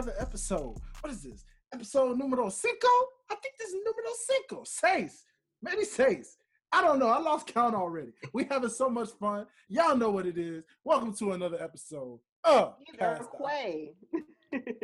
another episode. What is this? Episode numero cinco? I think this is numero cinco. Seis. Maybe seis. I don't know. I lost count already. We having so much fun. Y'all know what it is. Welcome to another episode of Either Quay.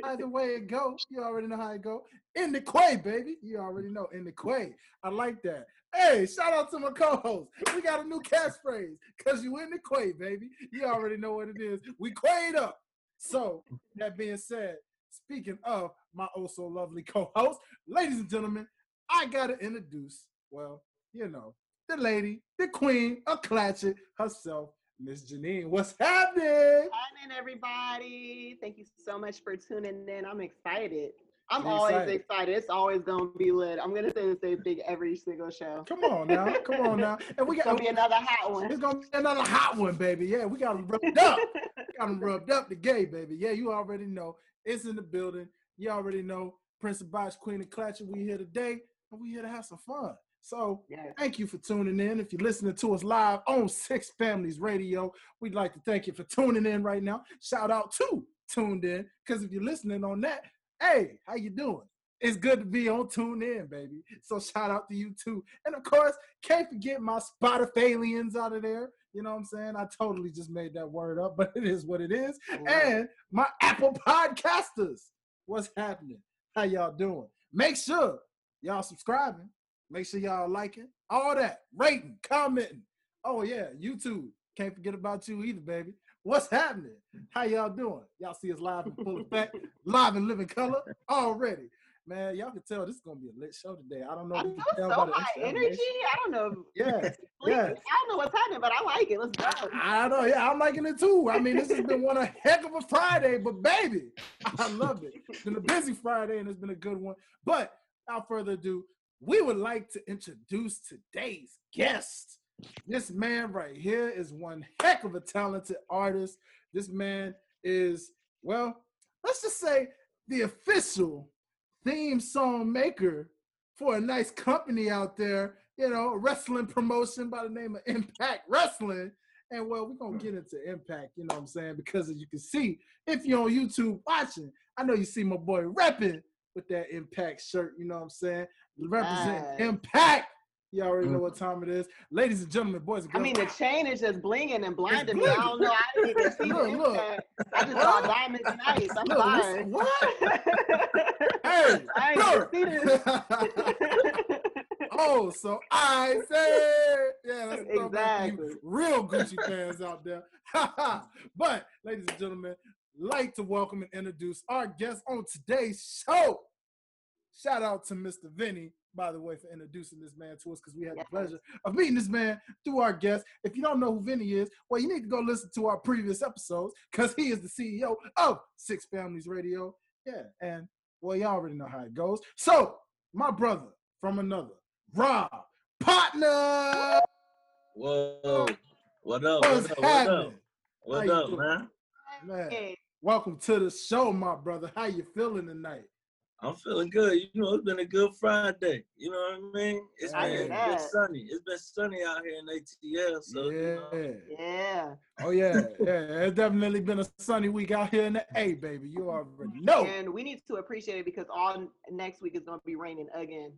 Either way it go, you already know how it go. In the quay, baby. You already know. In the quay. I like that. Hey, shout out to my co-host. We got a new catchphrase. Cause you in the quay, baby. You already know what it is. We quayed up. So that being said, speaking of my oh so lovely co-host, ladies and gentlemen, I gotta introduce, well, you know, the lady, the queen of Clatchet herself, Miss Janine. What's happening? Morning, everybody. Thank you so much for tuning in. I'm excited. I'm always excited? excited. It's always gonna be lit. I'm gonna say the same thing every single show. Come on now, come on now. And we got gonna be another hot one. It's gonna be another hot one, baby. Yeah, we got them rubbed up. got them rubbed up the gay, baby. Yeah, you already know. It's in the building. You already know. Prince of Box, Queen of Clatchet, we here today, and we here to have some fun. So Yes. thank you for tuning in. If you're listening to us live on Six Families Radio, we'd like to thank you for tuning in right now. Shout out to Tuned In, because if you're listening on that, hey, how you doing? It's good to be on Tune In, baby. So shout out to you too. And of course, can't forget my Spotifalians out of there. You know what I'm saying? I totally just made that word up, but it is what it is. And my Apple Podcasters. What's happening? How y'all doing? Make sure y'all subscribing. Make sure y'all liking. All that. Rating, commenting. Oh yeah, YouTube. Can't forget about you either, baby. What's happening? How y'all doing? Y'all see us live in full effect, live in living color already. Man, y'all can tell this is gonna be a lit show today. I don't know I if know it's so high energy. I don't know. Yeah, yeah. I don't know what's happening, but I like it. Let's go. I I know, yeah, I'm liking it too. I mean, this has been one a heck of a Friday, but baby, I love it. It's been a busy Friday and it's been a good one. But without further ado, we would like to introduce today's guest. This man right here is one heck of a talented artist. This man is, well, let's just say the official theme song maker for a nice company out there, you know, a wrestling promotion by the name of Impact Wrestling. And well, we're gonna get into Impact, you know what I'm saying? Because as you can see, if you're on YouTube watching, I know you see my boy repping with that Impact shirt, you know what I'm saying? Represent. Impact. You already know mm-hmm. what time it is. Ladies and gentlemen, boys and I mean, the chain is just blinging and blinding me. I don't know. I didn't even see Look, the look. impact. I just saw diamonds and ice. I'm Look, sorry. listen, what? hey, I ain't look. even see this. oh, so I said, yeah, that's a throwback to Exactly. you real Gucci fans out there. but, ladies and gentlemen, like to welcome and introduce our guest on today's show. Shout out to Mr. Vinny, by the way, for introducing this man to us because we had Yes. the pleasure of meeting this man through our guest. If you don't know who Vinny is, well, you need to go listen to our previous episodes because he is the CEO of Six Families Radio. Yeah, and well, y'all already know how it goes. So, my brother from another, Rob Partner, Whoa. What up? what's What up? What up? What up, man? Man, welcome to the show, my brother. How you feeling tonight? I'm feeling good. You know, it's been a good Friday. You know what I mean? It's I been, hear it's been sunny. It's been sunny out here in ATL. So, yeah. you know, yeah. Oh yeah, yeah. It's definitely been a sunny week out here in the A, baby. You already know. And we need to appreciate it because all next week is going to be raining again.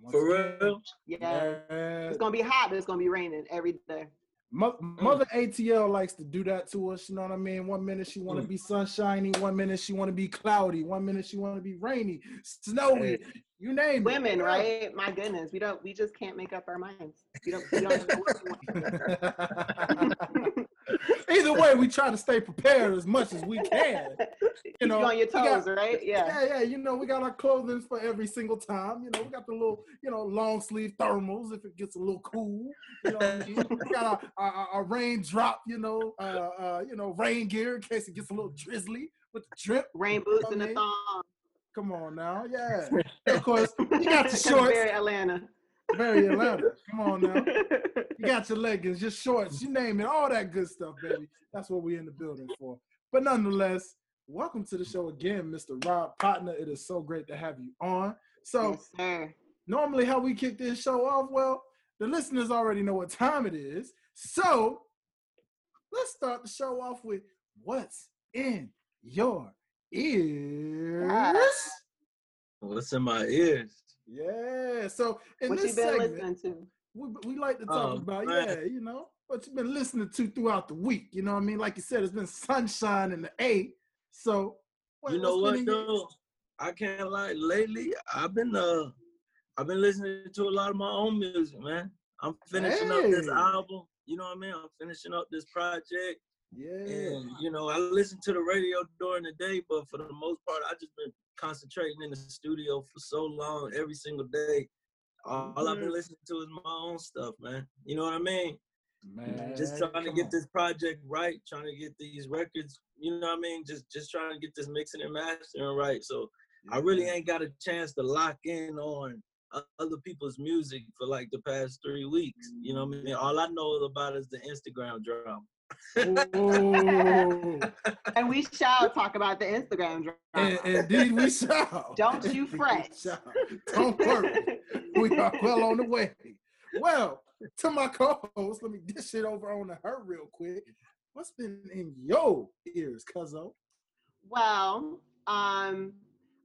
Once for real. Yeah. yeah. It's going to be hot, but it's going to be raining every day. Mo- Mother ATL likes to do that to us. You know what I mean? One minute she want to Mm. be sunshiny, one minute she want to be cloudy, one minute she want to be rainy, snowy. You name Women, it. right? My goodness, we don't. We just can't make up our minds. We don't. We don't know what we want. Either way, we try to stay prepared as much as we can. You know, you on your we got- toes, right? Yeah. Yeah, yeah, you know, we got our clothing for every single time. You know, we got the little, you know, long sleeve thermals if it gets a little cool. You know I mean? We got our, our, our- our raindrop, you know, uh, uh, you know, rain gear in case it gets a little drizzly with the drip. Rain boots and the thong. Come on now, yeah. Of course, you got the shorts, Atlanta. Very Atlanta. Come on now. You got your leggings, your shorts, you name it, all that good stuff, baby. That's what we're in the building for. But nonetheless, welcome to the show again, Mr. Rob Partner. It is so great to have you on. So yes, normally how we kick this show off, well, the listeners already know what time it is. So let's start the show off with what's in your ears. What's in my ears? Yeah. So in What this you been segment, listening to? we, we like to talk Oh, about, man. yeah, you know, what you've been listening to throughout the week. You know what I mean? Like you said, it's been sunshine in the A. So you know what been your- though? I can't lie. Lately, I've been uh, I've been listening to a lot of my own music, man. I'm finishing up this album. You know what I mean? I'm finishing up this project, Yeah. and you know, I listen to the radio during the day, but for the most part, I just been concentrating in the studio for so long, every single day. All I've been Mhm. listening to is my own stuff, man. You know what I mean? Man, just trying to get on. this project right, trying to get these records, you know what I mean? Just just trying to get this mixing and mastering right. So I really ain't got a chance to lock in on other people's music for like the past three weeks. You know what I mean? All I know about is the Instagram drama. And we shall talk about the Instagram drama. And, indeed, we shall. Don't you fret. Don't worry. we are well on the way. Well, to my co-host, let me dish it over on to her real quick. What's been in your ears, Cuzzo? Well, um,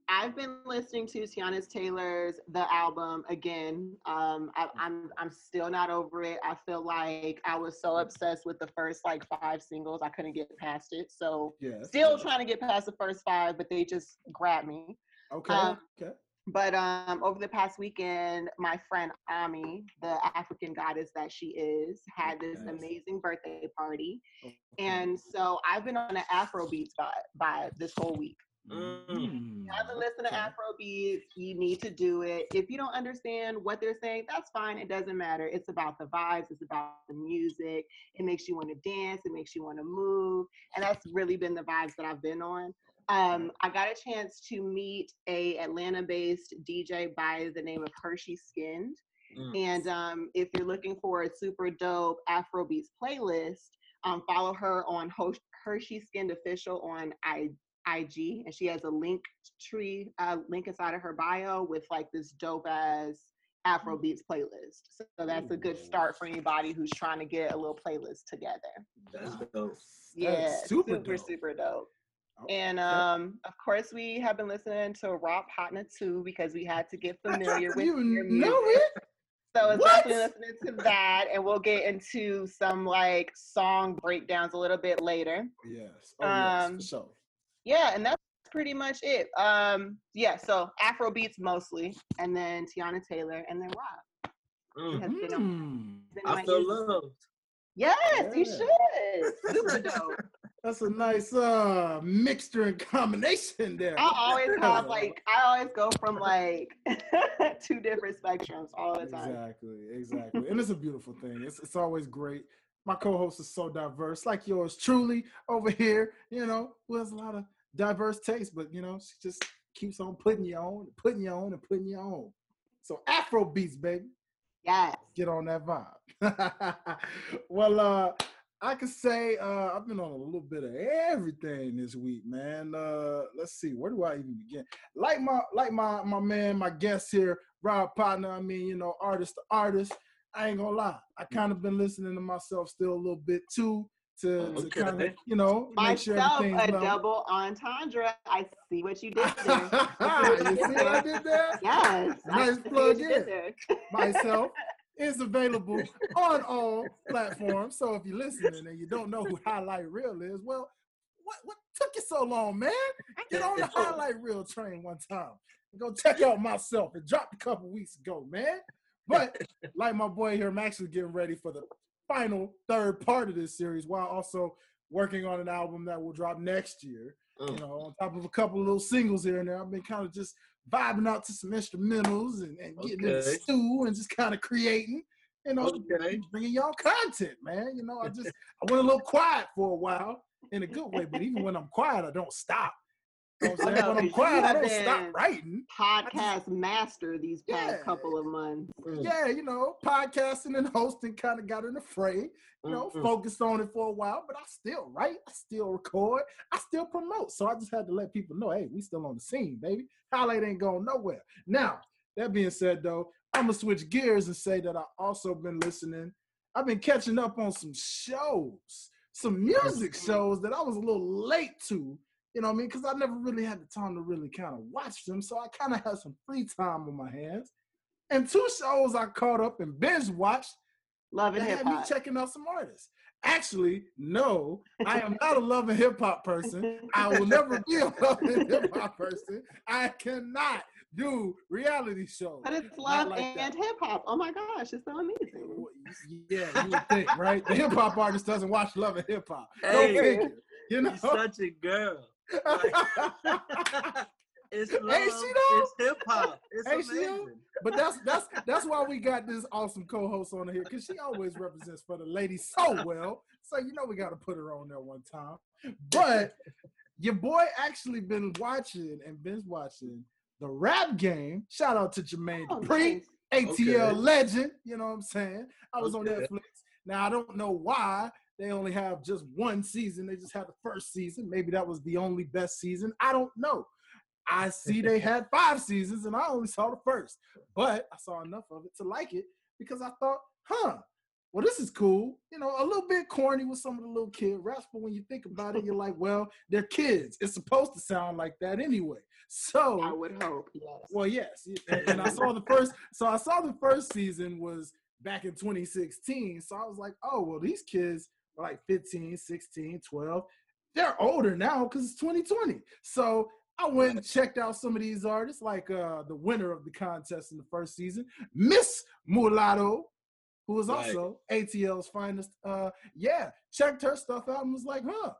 I've been listening to Teyana Taylor's the album again. Um, I, I'm I'm still not over it. I feel like I was so obsessed with the first like five singles, I couldn't get past it. So Yes. still trying to get past the first five, but they just grabbed me. Okay. um, okay. But um, over the past weekend, my friend Ami, the African goddess that she is, had this Yes. amazing birthday party. okay. And so I've been on an Afro beats by, by this whole week. Mm. Mm, You haven't listened to okay. Afro beats, you need to do it. If you don't understand what they're saying, that's fine. It doesn't matter. It's about the vibes, it's about the music. It makes you want to dance, it makes you want to move. And that's really been the vibes that I've been on. Um, I got a chance to meet a Atlanta-based DJ by the name of Hershey Skinned. Mm. And um, if you're looking for a super dope Afrobeats playlist, um, follow her on Hershey Skinned Official on I- IG, and she has a link tree uh, link inside of her bio with like this dope ass Afro beats playlist. So that's a good start for anybody who's trying to get a little playlist together. That's dope. Yeah, super, super, dope. super dope. Oh, And um, of course, we have been listening to Rob Hotna too because we had to get familiar with you know music. it? So it's What? definitely listening to that, and we'll get into some like song breakdowns a little bit later. Yes. Oh, yes, Um, for sure. Yeah, and that's pretty much it. Um, yeah, so Afro beats mostly, and then Teyana Taylor, and then Rob. Mm. has been a- Mm, Been I feel ears. loved. Yes, you should. Super dope. That's a nice uh mixture and combination there. I always have like I always go from like two different spectrums all the time. Exactly, exactly. and it's a beautiful thing. It's it's always great. My co-host is so diverse, like yours truly over here, you know, who has a lot of diverse tastes, but you know, she just keeps on putting you on, putting you on, and putting you on. So Afro beats, baby. Yes. Get on that vibe. well, uh, I could say uh, I've been on a little bit of everything this week, man. Uh, let's see, where do I even begin? Like my like my my man, my guest here, Rob Partner. I mean, you know, artist to artist. I ain't gonna lie, I kind of been listening to myself still a little bit too, to, oh, to kind of you know make sure Myself, everything's a level. double entendre. I see what you did there. you see what I did there? Yes. Nice plug in. myself is available on all platforms. So if you're listening and you don't know who Highlight Real is, well, what what took you so long, man? Get on the Highlight Real train one time. Go check out myself. It dropped a couple weeks ago, man. But like my boy here, I'm actually getting ready for the final third part of this series while also working on an album that will drop next year you Mm. know, on top of a couple of little singles here and there. I've been kind of just vibing out to some instrumentals and, and getting in the Okay. stew and just kind of creating, you know, Okay. bringing y'all content, man. You know, I just I went a little quiet for a while in a good way, but even when I'm quiet, I don't stop. You know what I'm I when I'm 'cause you quiet, I don't stop writing. Podcast master these past Yeah. couple of months. Mm. Yeah, you know, podcasting and hosting kind of got in the fray. You know, Mhm. focused on it for a while, but I still write, I still record, I still promote. So I just had to let people know, hey, we still on the scene, baby. Highlight ain't going nowhere. Now, that being said, though, I'm gonna switch gears and say that I also been listening. I've been catching up on some shows, some music shows that I was a little late to. You know what I mean? Because I never really had the time to really kind of watch them, so I kind of had some free time on my hands. And two shows I caught up and binge watched Love and that hip had me hop. checking out some artists. Actually, no, I am not a love and hip hop person. I will never be a love and hip hop person. I cannot do reality shows. But it's love like and hip hop. Oh my gosh, it's so amazing. Yeah, you would think, right? The hip hop artist doesn't watch love and hip hop. Go Hey. figure. You know? You're such a girl. It's love. Ain't she though? It's hip hop. It's Ain't she amazing. but that's that's that's why we got this awesome co-host on here because she always represents for the ladies so well. So you know we got to put her on there one time. But your boy actually been watching and binge watching the rap game. Shout out to Jermaine Oh, Dupri, nice. ATL Okay. legend. You know what I'm saying? I was on Netflix. Now I don't know why they only have just one season. They just had the first season. Maybe that was the only best season. I don't know. I see they had five seasons and I only saw the first, but I saw enough of it to like it because I thought, huh, well, this is cool. You know, a little bit corny with some of the little kid raps, but when you think about it, you're like, well, they're kids. It's supposed to sound like that anyway. So I would hope, yes. well, yes, and, I saw the first. So I saw the first season was back in 2016. So I was like, oh, well, these kids like 15, 16, 12. They're older now because it's 2020. So I went and checked out some of these artists, like uh, the winner of the contest in the first season, Miss Mulatto, who was Right. also ATL's finest. Uh, yeah, checked her stuff out and was like, huh,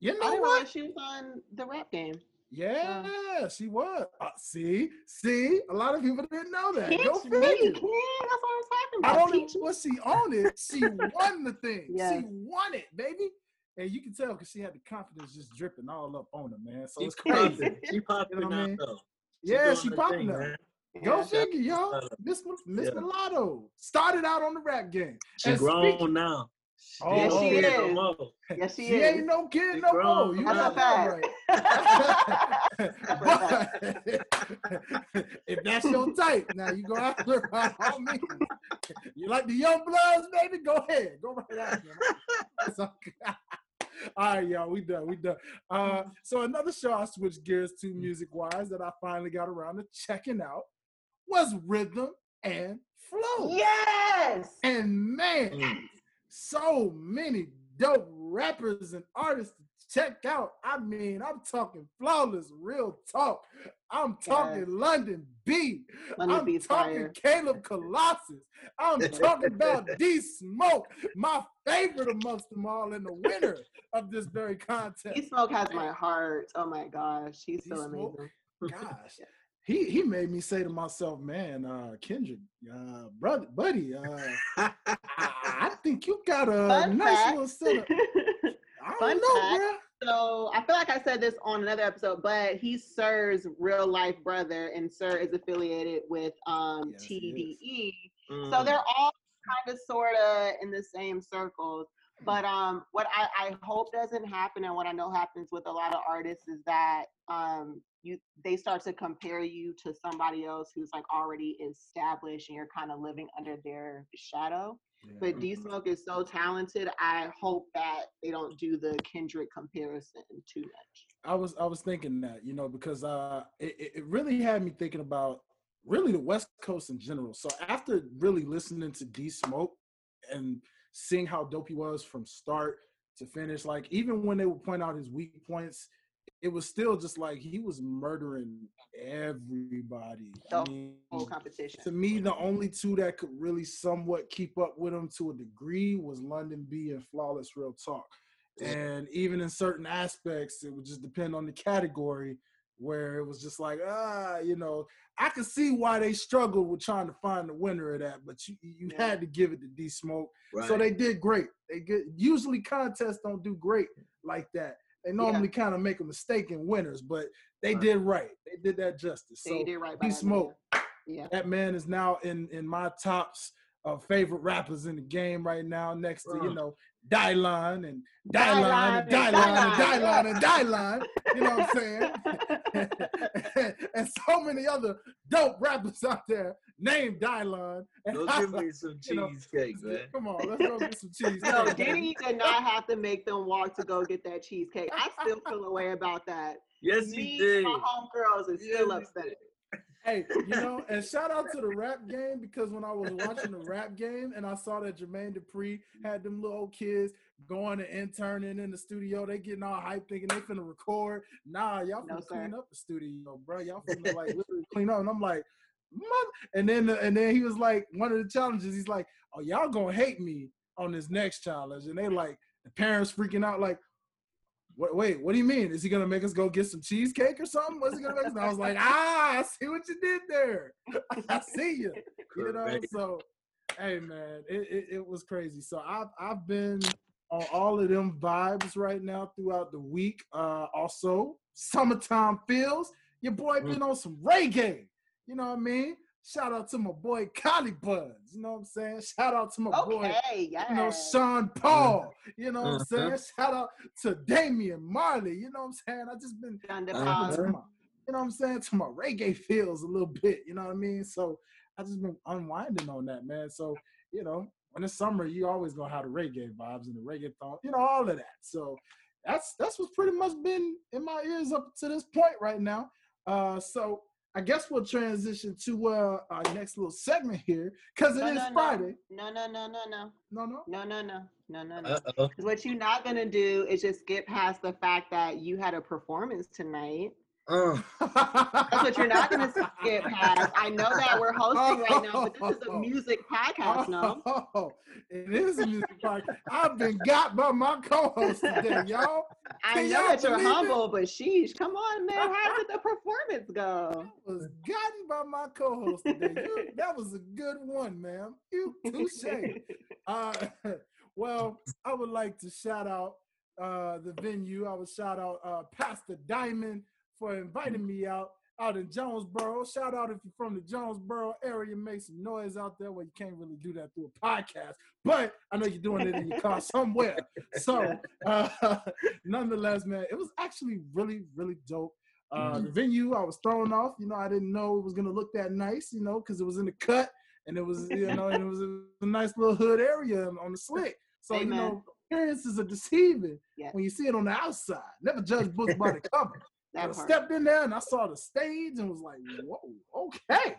you know I know didn't what? realize she was on the rap game. Yeah, she was. Uh, see, see, a lot of people didn't know that. Teach Go me, figure. King. That's what I'm talking Not about. only Teach was she on it, she won the thing. Yes. She won it, baby. And you can tell because she had the confidence just dripping all up on her, man. So She it's crazy. popping. She popping You know what I now, mean? though. yeah, she popping thing, up. man. Go Yeah. figure, y'all. Miss Miss Yeah. Mulatto started out on the rap game. She And grown speaking- now. Oh, Yes, she is. no. Yes, she, She, is. ain't no kid She no grown. more. You That's a got fact. right. but if that's your type, now you go after her by all means. You like the young bloods, baby? Go ahead. Go right after them. Okay. All right, y'all, we done. We done. Uh, so another show I switched gears to music wise that I finally got around to checking out was Rhythm and Flow. yes. And man, Mm. So many dope rappers and artists to check out. I mean, I'm talking flawless, real talk. I'm talking Yes. Londynn B. London I'm Beats talking fire. Caleb Colossus. I'm talking about D Smoke, my favorite amongst them all, and the winner of this very contest. D Smoke has my heart. Oh my gosh, he's so amazing. Gosh. He, he made me say to myself, man, uh, Kendrick, uh, brother, buddy, uh, I think you got a Fun nice fact. little setup. I Fun don't know, fact. bruh. So I feel like I said this on another episode, but he's Sir's real life brother, and Sir is affiliated with um, Yes, he is. TDE. So Mm. they're all kind of sort of in the same circles. But um, what I, I hope doesn't happen, and what I know happens with a lot of artists, is that um, you they start to compare you to somebody else who's like already established, and you're kind of living under their shadow. But D Smoke is so talented. I hope that they don't do the Kendrick comparison too much. I was I was thinking that, you know, because uh it, it- really had me thinking about really the West Coast in general. So after really listening to D Smoke and seeing how dope he was from start to finish, like even when they would point out his weak points, it was still just like he was murdering everybody. I The mean, Whole competition. to me, the only two that could really somewhat keep up with him to a degree was Londynn B and Flawless Real Talk. And even in certain aspects, it would just depend on the category where it was just like, ah, you know, I could see why they struggled with trying to find the winner of that, but you you Yeah. had to give it to D Smoke. Right. So they did great. They get usually contests don't do great like that. They normally kind of make a mistake in winners, but they Right. did right. They did that justice. They So did right by D that Smoke, man. Yeah. that man is now in in my tops uh, favorite rappers in the game right now, next to you know Dylan and Dylan and Dylan Dylan and and Dylan and Dylan. You know what I'm saying? and so many other dope rappers out there named Dylan. And Go I give was me some you know, cheesecake, man. Come on, let's go get some cheese. No, Diddy did not have to make them walk to go get that cheesecake. I still feel a way about that. Yes, Me, you did. my homegirls is still you upset. Hey, you know, and shout out to the rap game because when I was watching the rap game and I saw that Jermaine Dupri had them little kids going and interning in the studio, they getting all hyped thinking they finna record. Nah, y'all No, finna sir. clean up the studio, bro. Y'all finna like literally clean up. And I'm like, Mother. and then and then he was like, one of the challenges, he's like, oh, y'all gonna hate me on this next challenge. And they like the parents freaking out, like, what, wait, what do you mean? Is he gonna make us go get some cheesecake or something? What's he gonna make us? And I was like, ah, I see what you did there. I see you. You know, so hey man, it, it, it was crazy. So I've I've been on all of them vibes right now throughout the week. Uh also, summertime feels. Your boy been on some reggae. You know what I mean? Shout out to my boy Collie Buddz. You know what I'm saying? Shout out to my boy Okay, yeah. you know, Sean Paul. You know what I'm Uh-huh. saying? Shout out to Damian Marley. You know what I'm saying? I just been John Uh-huh. To my, you know what I'm saying, to my reggae feels a little bit. You know what I mean? So I just been unwinding on that, man. So you know, in the summer, you always gonna have the reggae vibes and the reggaeton, you know, all of that. So that's that's what's pretty much been in my ears up to this point right now. Uh, so I guess we'll transition to uh, our next little segment here because it No, is no, no. Friday. No, no, no, no, no. No, no. No, no, no. No, no, no. Uh-oh. 'Cause what you're not gonna do is just skip past the fact that you had a performance tonight. Uh, That's what you're not gonna skip past. I know that we're hosting right now, but this is a music podcast, no? Oh, it is a music podcast. I've been got by my co-host today, y'all. I Can know that you're believe it? humble, but sheesh, come on, man. How did the performance go? I was gotten by my co-host today. You, that was a good one, ma'am. You touche. Uh, well, I would like to shout out uh, the venue. I would shout out uh, Pastor Diamond for inviting me out out in Jonesboro. Shout out if you're from the Jonesboro area, make some noise out there. Well, you can't really do that through a podcast, but I know you're doing it in your car somewhere. So, uh, nonetheless, man, it was actually really, really dope. Uh, the venue, I was thrown off. You know, I didn't know it was gonna look that nice. You know, because it was in the cut and it was, you know, and it was a, nice little hood area on the slick. So, you know, appearances are deceiving Yes. when you see it on the outside. Never judge books by the cover. I That part. stepped in there and I saw the stage and was like, whoa, okay.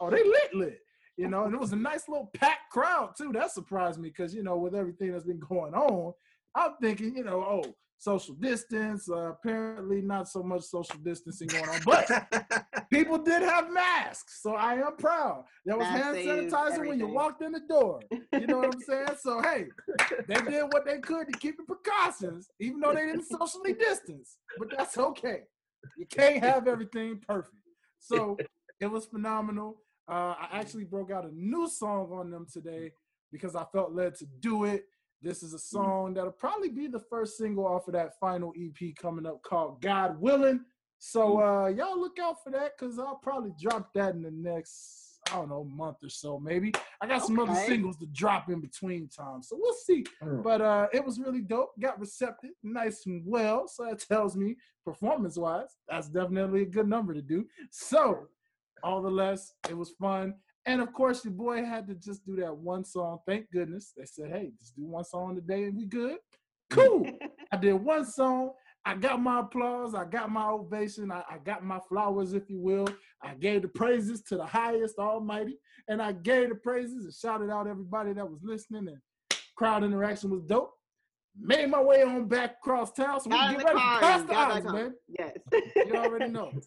Oh, they lit lit. You know, and it was a nice little packed crowd too. That surprised me because, you know, with everything that's been going on, I'm thinking, you know, oh, social distance. Uh, apparently, not so much social distancing going on, but people did have masks. So I am proud. There was hand sanitizer when you walked in the door. You know what I'm saying? So, hey, they did what they could to keep the precautions, even though they didn't socially distance. But that's okay. You can't have everything perfect. So it was phenomenal. Uh, I actually broke out a new song on them today because I felt led to do it. This is a song that'll probably be the first single off of that final EP coming up called God Willing. So uh, y'all look out for that because I'll probably drop that in the next, I don't know, month or so, maybe. I got some other singles to drop in between times. So we'll see. But uh, it was really dope. Got receptive, nice and well. So that tells me, performance wise, that's definitely a good number to do. So, all the less, it was fun. And of course, your boy had to just do that one song. Thank goodness. They said, hey, just do one song today and we good. Cool. I did one song. I got my applause. I got my ovation. I, I got my flowers, if you will. I gave the praises to the highest almighty. And I gave the praises and shouted out everybody that was listening. And crowd interaction was dope. Made my way on back across town. So we Got can in get ready car for Pastor and got man. Yes. You already know.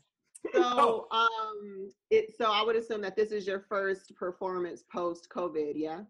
So, um, it so I would assume that this is your first performance post COVID, yeah?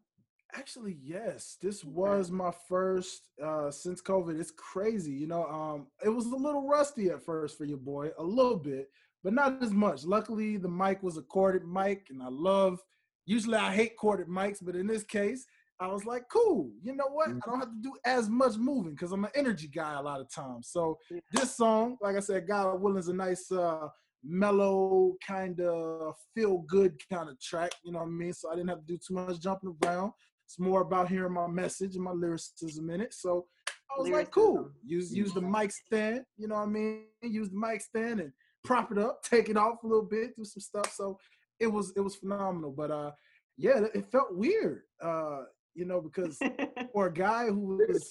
Actually, yes. This was my first uh since COVID. It's crazy, you know. Um, it was a little rusty at first for your boy, a little bit, but not as much. Luckily, the mic was a corded mic, and I love. Usually, I hate corded mics, but in this case, I was like, cool. You know what? I don't have to do as much moving because I'm an energy guy a lot of times. So Yeah. this song, like I said, God Willing is a nice uh mellow kind of feel good kind of track. You know what I mean? So I didn't have to do too much jumping around. It's more about hearing my message and my lyricism in it. So I was like, cool. Use use the mic stand. You know what I mean? Use the mic stand and prop it up, take it off a little bit, do some stuff. So it was it was phenomenal. But uh, yeah, it felt weird. Uh, you know, because for a guy who was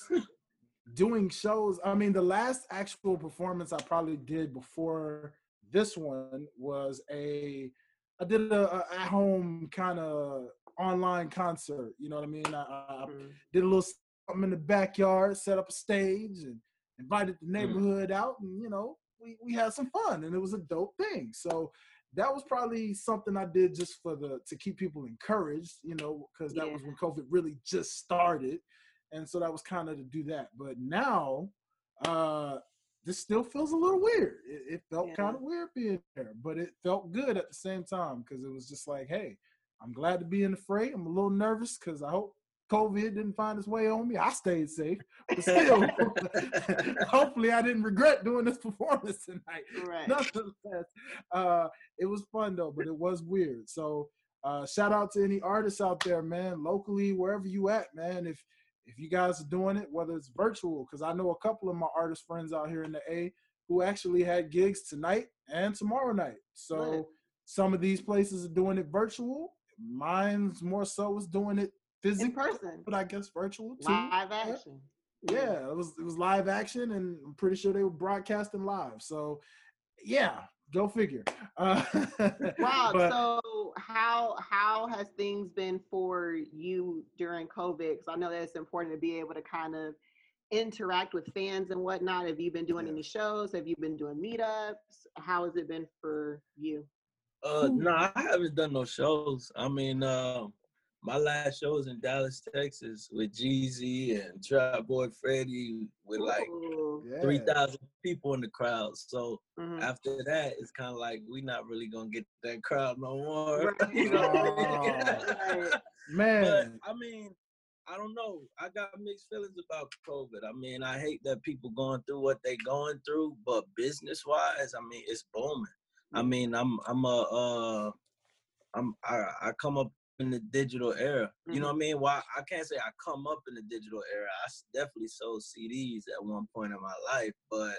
doing shows, I mean, the last actual performance I probably did before this one was a I did a, a at home kind of online concert. You know what I mean? I, I mm. did a little something in the backyard, set up a stage, and invited the mm. neighborhood mm. out, and you know we we had some fun, and it was a dope thing. So that was probably something I did just for the to keep people encouraged, you know, because that yeah. was when COVID really just started, and so that was kind of to do that. But now, uh, this still feels a little weird. It, it felt yeah. kind of weird being there, but it felt good at the same time because it was just like, hey, I'm glad to be in the fray. I'm a little nervous because I hope COVID didn't find its way on me. I stayed safe, but still, hopefully, I didn't regret doing this performance tonight. Right. Nonetheless, uh, it was fun though, but it was weird. So, uh, shout out to any artists out there, man, locally, wherever you at, man. If if you guys are doing it, whether it's virtual, because I know a couple of my artist friends out here in the A who actually had gigs tonight and tomorrow night. So right. some of these places are doing it virtual. Mine's more so is doing it physical, in person, but I guess virtual too. Live action. Yeah, it was it was live action, and I'm pretty sure they were broadcasting live. So, yeah, go figure. Uh, wow. But, so how how has things been for you during COVID? Because I know that it's important to be able to kind of interact with fans and whatnot. Have you been doing yeah. any shows? Have you been doing meetups? How has it been for you? Uh, no, I haven't done no shows. I mean, uh, my last show was in Dallas, Texas, with Jeezy and Trap Boy Freddy, with like yeah. three thousand people in the crowd. So mm-hmm. after that, it's kind of like we're not really gonna get that crowd no more. Right. you know oh, Man, but, I mean, I don't know. I got mixed feelings about COVID. I mean, I hate that people going through what they going through, but business wise, I mean, it's booming. I mean, I'm I'm a uh, I'm I, I come up in the digital era. Mm-hmm. You know mm-hmm. what I mean? Why I can't say I come up in the digital era. I definitely sold CDs at one point in my life, but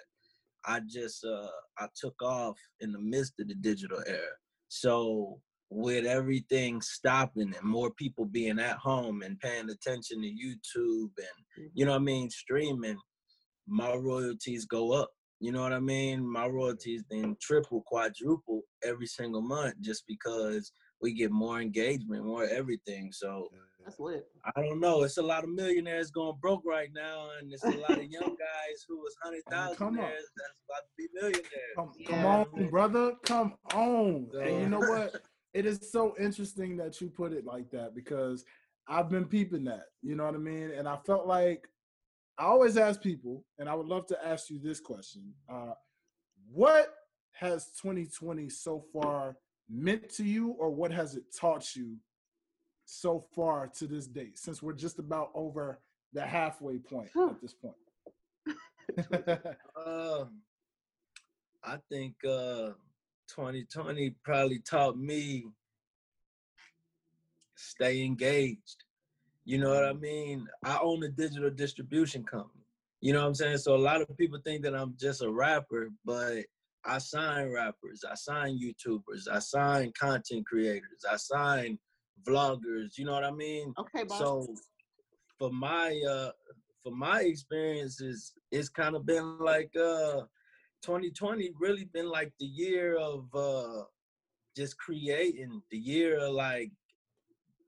I just uh I took off in the midst of the digital era. So with everything stopping and more people being at home and paying attention to YouTube and mm-hmm. you know what I mean, streaming, my royalties go up. You know what I mean? My royalties then triple, quadruple every single month just because we get more engagement, more everything. So that's lit. I don't know. It's a lot of millionaires going broke right now, and it's a lot of young guys who was hundred thousand that's about to be millionaires. Come, come on, brother. Come on. So. And you know what? it is so interesting that you put it like that because I've been peeping that. You know what I mean? And I felt like I always ask people, and I would love to ask you this question: uh, What has 2020 so far meant to you, or what has it taught you so far to this date? Since we're just about over the halfway point at this point. um, I think uh, 2020 probably taught me stay engaged. You know what I mean? I own a digital distribution company. You know what I'm saying? So a lot of people think that I'm just a rapper, but I sign rappers, I sign YouTubers, I sign content creators, I sign vloggers. You know what I mean? Okay, boss. So for my uh for my experiences, it's kind of been like uh 2020 really been like the year of uh just creating, the year of like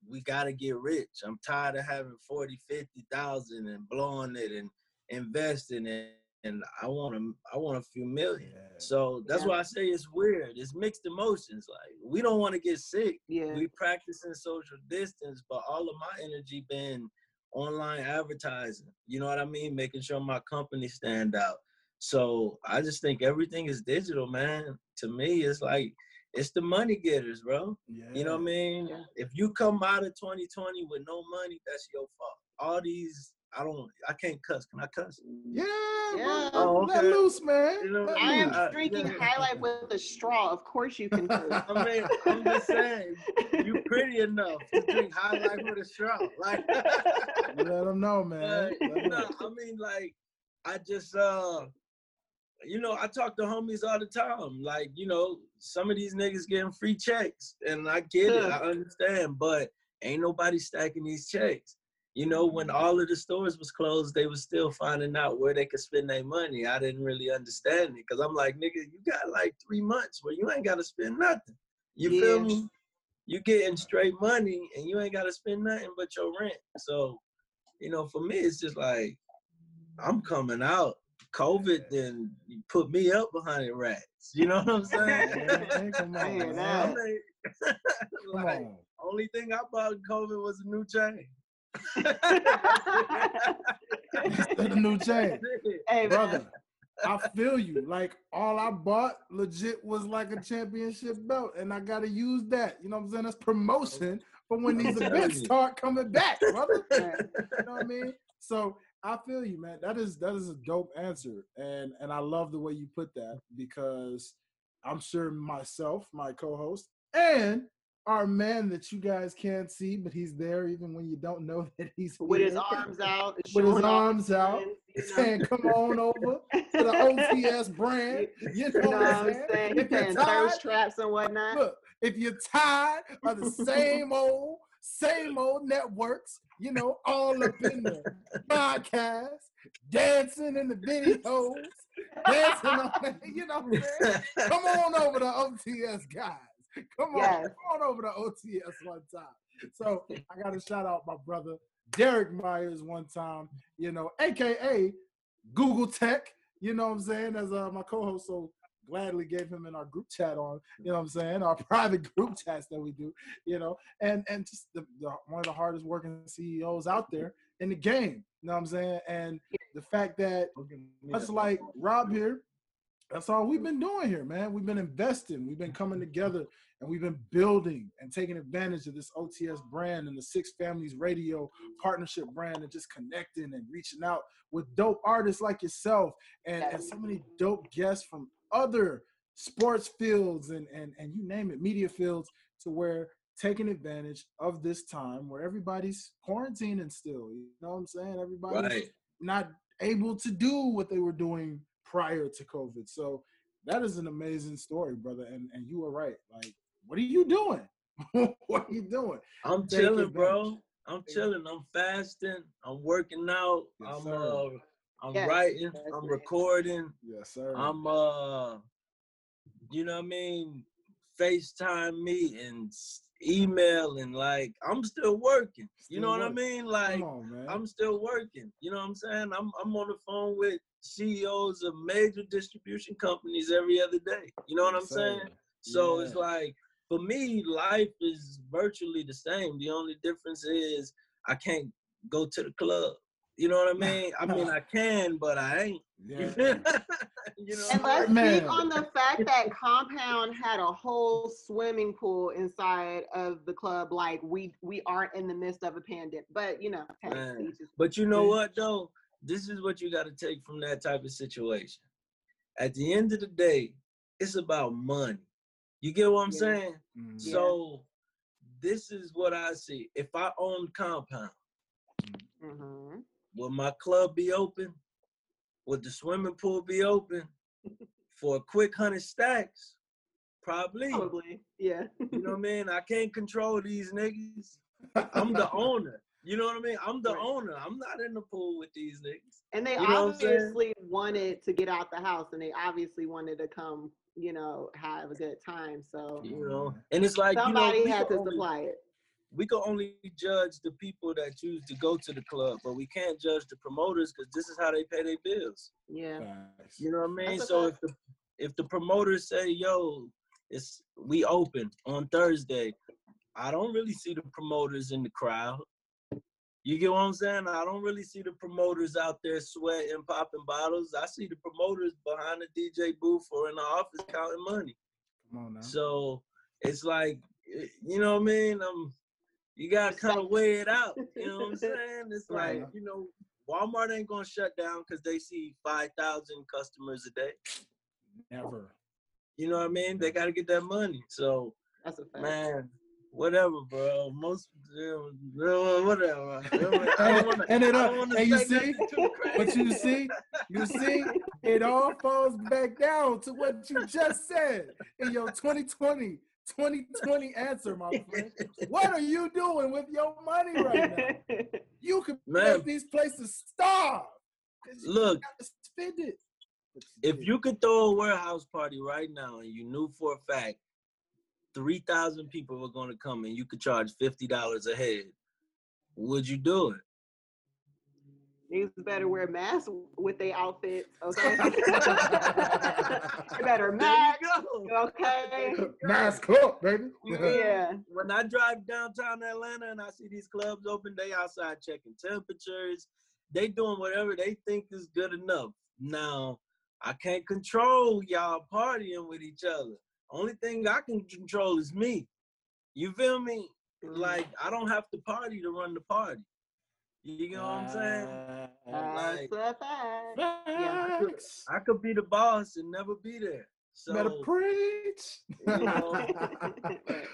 we gotta get rich. I'm tired of having 40, 50,000 and blowing it and investing it and I want a, I want a few million. Yeah. So that's yeah. why I say it's weird. It's mixed emotions. Like we don't want to get sick. Yeah. We practicing social distance, but all of my energy been online advertising. You know what I mean? Making sure my company stand out. So I just think everything is digital, man. To me, it's like it's the money getters, bro. Yeah. You know what I mean? Yeah. If you come out of 2020 with no money, that's your fault. All these I don't I can't cuss. Can I cuss? Yeah, Yeah. bro. Oh, Let loose, man. You know, Let I am loose. Uh, drinking yeah. highlight with a straw. Of course you can. curse. I mean, I'm just saying, you're pretty enough to drink high life with a straw. Like let them know, man. But, Let 'em no, know. I mean, like, I just, uh, you know, I talk to homies all the time. Like, you know, some of these niggas getting free checks, and I get it, I understand, but ain't nobody stacking these checks. You know, when all of the stores was closed, they was still finding out where they could spend their money. I didn't really understand it because I'm like, nigga, you got like three months where you ain't got to spend nothing. You feel me? You getting straight money and you ain't got to spend nothing but your rent. So, you know, for me, it's just like I'm coming out. COVID then put me up behind the rats. You know what I'm saying? Man, come on, hear I'm man. like, Come like, on. only thing I bought in COVID was a new chain. the new chain. hey, brother. I feel you. Like all I bought legit was like a championship belt, and I gotta use that. You know what I'm saying? That's promotion for when these events start coming back, brother. You know what I mean? So I feel you, man. That is that is a dope answer, and and I love the way you put that because I'm sure myself, my co-host, and our man that you guys can't see, but he's there even when you don't know that he's with his arms out, With his arms out, know. saying, "Come on over." to the OTS brand. You You know, know what I'm saying? saying? If you're tired, thirst traps and whatnot. look, if you're tired of the same old, same old networks, you know, all up in the podcast, dancing in the videos, dancing on, you know what Come on over to OTS, guys. Come on, Yes. come on over to OTS one time. So I got to shout out my brother Derek Myers one time, you know, aka Google Tech. You know what I'm saying? As uh, my co-host so gladly gave him in our group chat on, you know what I'm saying? Our private group chats that we do, you know, and and just the, the one of the hardest working CEOs out there in the game. You know what I'm saying? And the fact that much like Rob here, that's all we've been doing here, man. We've been investing, we've been coming together, and we've been building and taking advantage of this OTS brand and the Six Families Radio partnership brand and just connecting and reaching out with dope artists like yourself and, and so many dope guests from other sports fields and, and, and you name it, media fields, to where taking advantage of this time where everybody's quarantining still. You know what I'm saying? Everybody's right. not able to do what they were doing prior to COVID. So that is an amazing story, brother. And and you were right. Like, what are you doing? what are you doing? I'm Take chilling, advantage. bro. I'm chilling. I'm fasting. I'm working out. Yes, I'm uh I'm Yes, writing. that's I'm nice. recording. Yes, sir. I'm uh you know what I mean? FaceTime meetings, emailing, like I'm still working. you Still know what I mean? Like on. I'm still working. You know what I'm saying? I'm I'm on the phone with CEOs of major distribution companies every other day. You know what I'm Yes, saying? sir. So it's like for me, life is virtually the same. The only difference is I can't go to the club. You know what I mean? I mean I can, but I ain't. Yeah. you know And let's mean? Man. speak on the fact that Compound had a whole swimming pool inside of the club. Like we we aren't in the midst of a pandemic, but you know, hey, Man. each his- But you know what though? This is what you got to take from that type of situation. At the end of the day, it's about money. You get what I'm Yeah. saying? Mhm. Yeah. So this is what I see. If I owned compound, Mhm. Will my club be open? Would the swimming pool be open for a quick hundred stacks? Probably. probably, yeah. You know what I mean? I can't control these niggas. I'm the owner. You know what I mean? I'm the Right. owner. I'm not in the pool with these niggas. And they You know what I'm saying? obviously wanted to get out the house, and they obviously wanted to come, you know, have a good time. So You know, and it's like somebody you know, had to supply it. We can only judge the people that choose to go to the club, but we can't judge the promoters because this is how they pay their bills. Yeah. Facts. You know what I mean? That's So if the if the promoters say, "Yo, it's we open on Thursday," I don't really see the promoters in the crowd. You get what I'm saying? I don't really see the promoters out there sweating, popping bottles. I see the promoters behind the DJ booth or in the office counting money. Come on now. So it's like, eh, you know what I mean? Um, You gotta kind of weigh it out. You know what I'm saying? It's like you know, Walmart ain't gonna shut down because they see five thousand customers a day. Never. You know what I mean? They gotta get that money. So That's a fact. man, whatever, bro. Most you know, whatever. I don't And, wanna- and it I up. And you see, nothing but you see, you see, it all falls back down to what you just said in your 2020, 2020 answer, my friend. What are you doing with your money right now? You could Man. make these places starve. 'cause you Look, got spend it. If you could throw a warehouse party right now and you knew for a fact three thousand people were going to come and you could charge fifty dollars a head, would you do it? Niggas better wear mm. masks with their outfits, okay? they better match, okay? mask up, baby. Yeah. When I drive downtown Atlanta and I see these clubs open, they outside checking temperatures. They doing whatever they think is good enough. Now, I can't control y'all partying with each other. Only thing I can control is me. You feel me? Mm. Like I don't have to party to run the party. You know what I'm saying? Like- Yeah. I could be the boss and never be there. So Better preach. you know,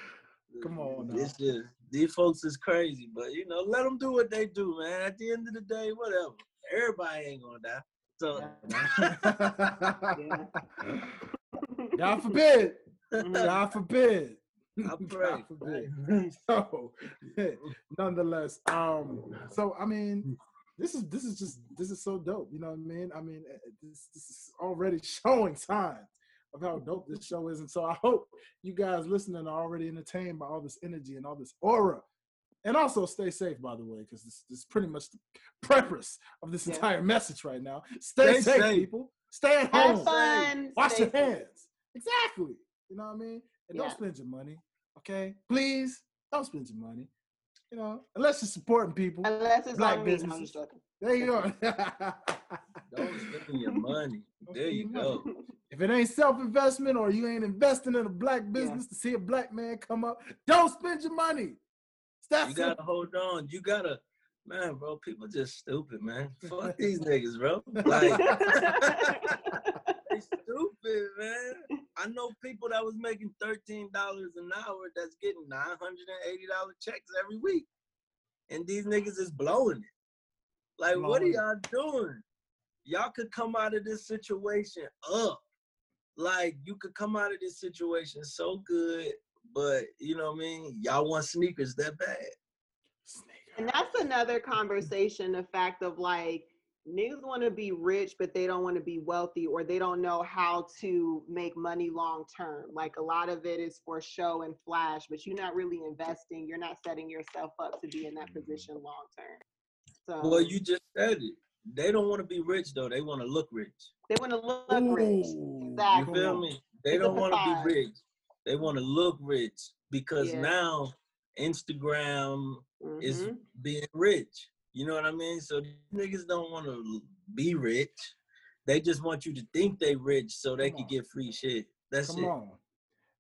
Come on now. It's just these folks is crazy, but you know, let them do what they do, man. At the end of the day, whatever. Everybody ain't gonna die. So God forbid. God forbid. I pray. God forbid. So, nonetheless, um, so I mean, this is this is just this is so dope. You know what I mean? I mean, eh, this this is already showing signs of how dope this show is, and so I hope you guys listening are already entertained by all this energy and all this aura. And also stay safe, by the way, because this, this is pretty much the purpose of this Yeah. entire message right now. Stay, Stay safe, safe. people. Stay at Have home. fun. Wash stay your safe. hands. Exactly. You know what I mean? And don't Yeah. spend your money. Okay? Please don't spend your money. You know, unless you're supporting people. Unless it's Black on me. I'm businesses. There you go. don't spend your money. There you go. if it ain't self-investment or you ain't investing in a black business to see a black man come up, don't spend your money. It's that You gotta hold on. You gotta, man, bro. People just stupid, man. Fuck these niggas, bro. Like they stupid, man. I know people that was making thirteen dollars an hour that's getting nine hundred and eighty dollar checks every week, and these niggas is blowing it. Like, what are y'all doing? Y'all could come out of this situation up. Like, you could come out of this situation so good, but you know what I mean. Y'all want sneakers that bad. Sneakers. And that's another conversation, the fact of like niggas want to be rich, but they don't want to be wealthy or they don't know how to make money long term. Like a lot of it is for show and flash, but you're not really investing. You're not setting yourself up to be in that position long term. So Well, you just said it. They don't want to be rich though. They want to look rich. they want to look rich. Ooh, You feel me? They It's a don't want to facade. be rich. They want to look rich because Yeah. now Instagram is Mhm. being rich. You know what I mean? So niggas don't want to be rich. They just want you to think they rich so they Come can on. get free shit. That's Come it. on.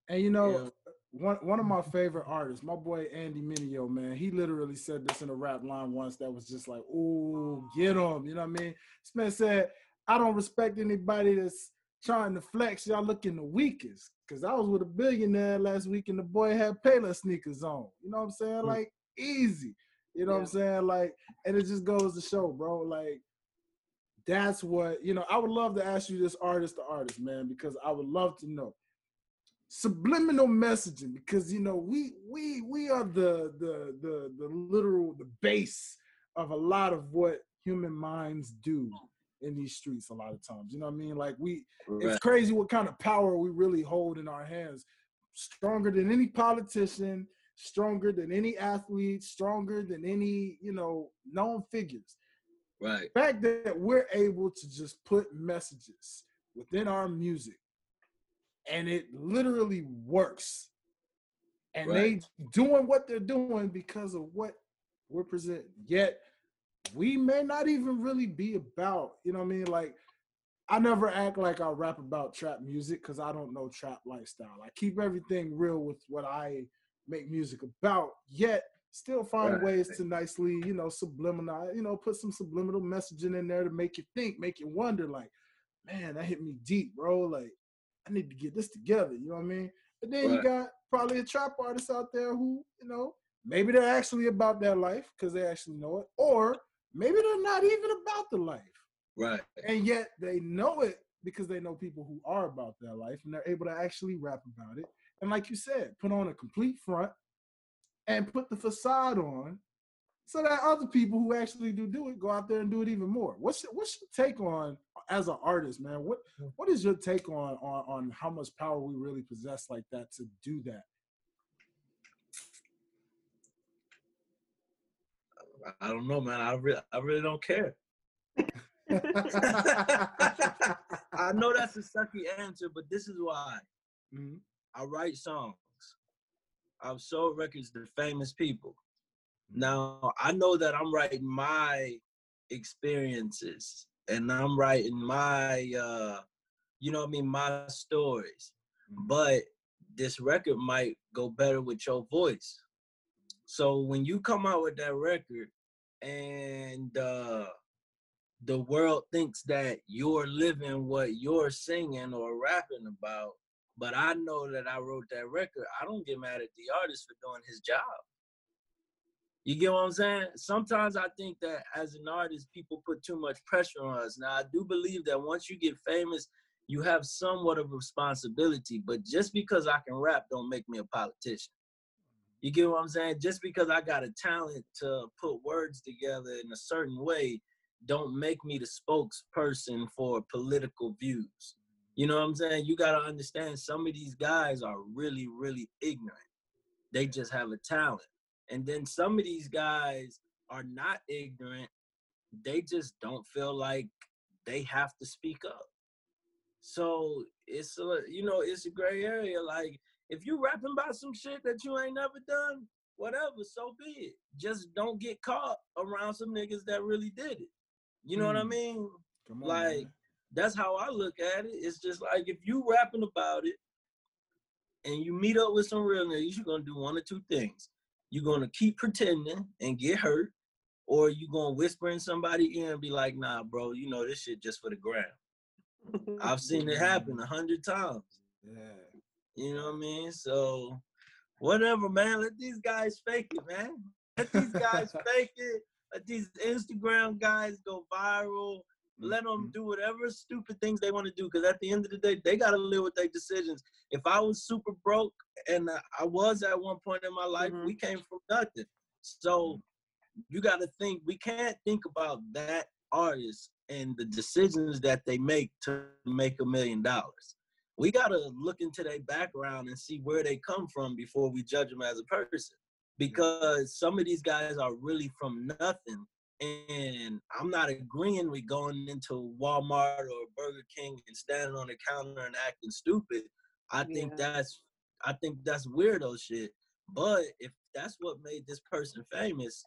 And you know, Yeah. one one of my favorite artists, my boy Andy Mineo, man, he literally said this in a rap line once that was just like, "Ooh, get him." You know what I mean? This man said, "I don't respect anybody that's trying to flex. Y'all looking the weakest." Because I was with a billionaire last week, and the boy had Payless sneakers on. You know what I'm saying? Mm. Like easy. You know what I'm saying? Like, and it just goes to show, bro. Like, that's what you know. I would love to ask you this artist to artist, man, because I would love to know subliminal messaging because you know we we we are the the the the literal the base of a lot of what human minds do in these streets a lot of times you know what i mean like we it's crazy what kind of power we really hold in our hands stronger than any politician stronger than any athlete stronger than any you know known figures. Right. the fact that we're able to just put messages within our music and it literally works. And Right. they doing what they're doing because of what we're presenting. Yet we may not even really be about you know what i mean? Like i never act like i rap about trap music because i don't know trap lifestyle. I keep everything real with what i make music about yet still find Right. ways to nicely, you know, subliminal, you know, put some subliminal messaging in there to make you think, make you wonder, like, man, that hit me deep, bro. Like, I need to get this together. You know what I mean? But then you got probably a trap artist out there who, you know, maybe they're actually about their life because they actually know it, or maybe they're not even about the life Right. and yet they know it because they know people who are about their life and they're able to actually rap about it and like you said put on a complete front and put the facade on so that other people who actually do do it go out there and do it even more what's your, what's your take on as an artist man what what is your take on on on how much power we really possess like that to do that I don't know, man. I really, I really don't care. I know that's a sucky answer, but this is why Mhm. I write songs. I've sold records to famous people. Now I know that I'm writing my experiences and I'm writing my uh you know what I mean, my stories. But this record might go better with your voice. So when you come out with that record and uh the world thinks that you're living what you're singing or rapping about, but I know that I wrote that record, I don't get mad at the artist for doing his job. You get what I'm saying? Sometimes I think that as an artist, people put too much pressure on us. Now, I do believe that once you get famous, you have somewhat of a responsibility, but just because I can rap don't make me a politician. You get what I'm saying? Just because I got a talent to put words together in a certain way don't make me the spokesperson for political views. You know what I'm saying? You got to understand some of these guys are really, really ignorant. They just have a talent. And then some of these guys are not ignorant. They just don't feel like they have to speak up. So it's a, you know, it's a gray area. Like if you rapping about some shit that you ain't never done, whatever, so be it. Just don't get caught around some niggas that really did it. You know what I Mm. mean? Come on, Like man. That's how I look at it. It's just like if you rapping about it and you meet up with some real niggas, you're gonna do one or two things. You're gonna keep pretending and get hurt, or you're gonna whisper in somebody ear and be like, nah, bro, you know this shit just for the gram. I've seen it happen a hundred times. yeah You know what I mean? So whatever, man. Let these guys fake it, man. Let these guys fake it. Let these Instagram guys go viral. Let them mm-hmm. do whatever stupid things they want to do. Because at the end of the day, they gotta live with their decisions. If I was super broke, and I was at one point in my life, Mhm. we came from nothing. So mm. you got to think. We can't think about that artist and the decisions that they make to make a million dollars we gotta look into their background and see where they come from before we judge them as a person. Mm. Because some of these guys are really from nothing. And I'm not agreeing with going into Walmart or Burger King and standing on the counter and acting stupid. I think that's I think that's weirdo shit. But if that's what made this person famous,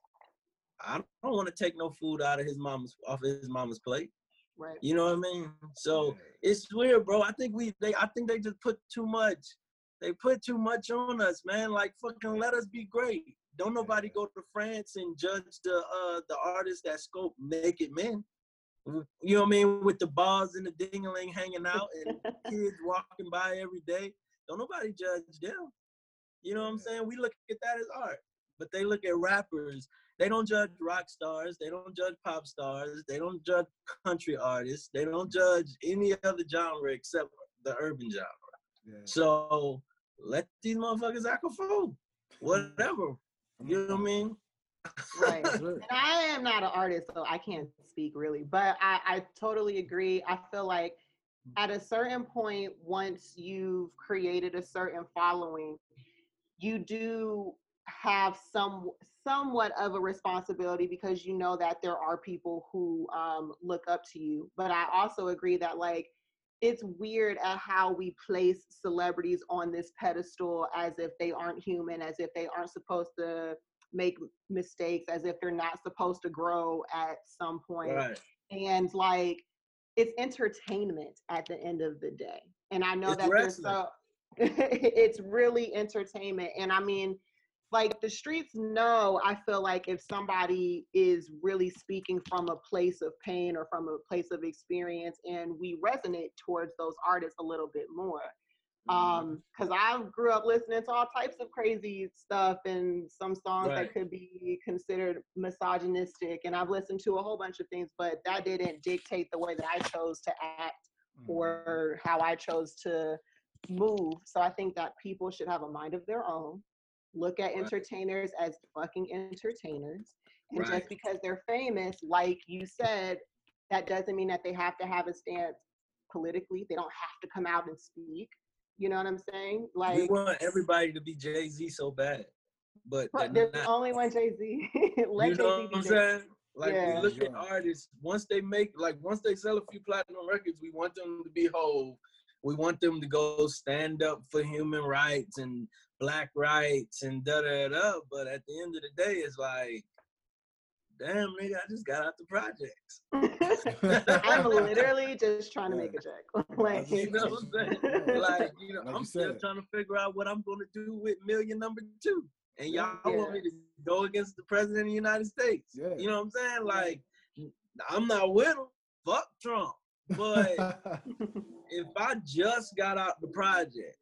I don't want to take no food out of his mama's off of his mama's plate. right. You know what I mean? So it's weird, bro. I think we they I think they just put too much. They put too much on us, man. Like fucking let us be great. Don't nobody go to France and judge the uh the artists that scope naked men. You know what I mean? With the bars and the dingaling hanging out and kids walking by every day. Don't nobody judge them. You know what I'm saying? We look at that as art. But they look at rappers. They don't judge rock stars. They don't judge pop stars. They don't judge country artists. They don't judge any other genre except the urban genre. yeah. So let these motherfuckers act a fool. Whatever. You know what I mean? Right. And I am not an artist, so I can't speak really. But I, I totally agree. I feel like at a certain point, once you've created a certain following, you do have some somewhat of a responsibility because you know that there are people who um, look up to you. But I also agree that like it's weird at how we place celebrities on this pedestal as if they aren't human, as if they aren't supposed to make mistakes, as if they're not supposed to grow at some point. Right. And like it's entertainment at the end of the day. And I know It's that there's so it's really entertainment. And I mean, like the streets know i feel like if somebody is really speaking from a place of pain or from a place of experience and we resonate towards those artists a little bit more um because i grew up listening to all types of crazy stuff and some songs Right. that could be considered misogynistic and i've listened to a whole bunch of things but that didn't dictate the way that i chose to act Mm-hmm. or how I chose to move. So I think that people should have a mind of their own. Look at Right. entertainers as fucking entertainers. And Right. just because they're famous, like you said, that doesn't mean that they have to have a stance politically. They don't have to come out and speak. You know what I'm saying? Like we want everybody to be Jay Z so bad, but but they're there's not. only one Jay Z. Let you Jay know Z what be I'm saying? Like Yeah. we look at artists once they make like once they sell a few platinum records, we want them to be whole. We want them to go stand up for human rights and black rights and da da da. But at the end of the day, it's like, damn nigga, I just got out the projects. I'm literally just trying to make a check. like, You know what I'm saying? Like, you know, Like I'm you still said. trying to figure out what I'm gonna do with million number two. And y'all Yeah. want me to go against the president of the United States. Yeah. You know what I'm saying? Like, I'm not with him. Fuck Trump. But if I just got out the project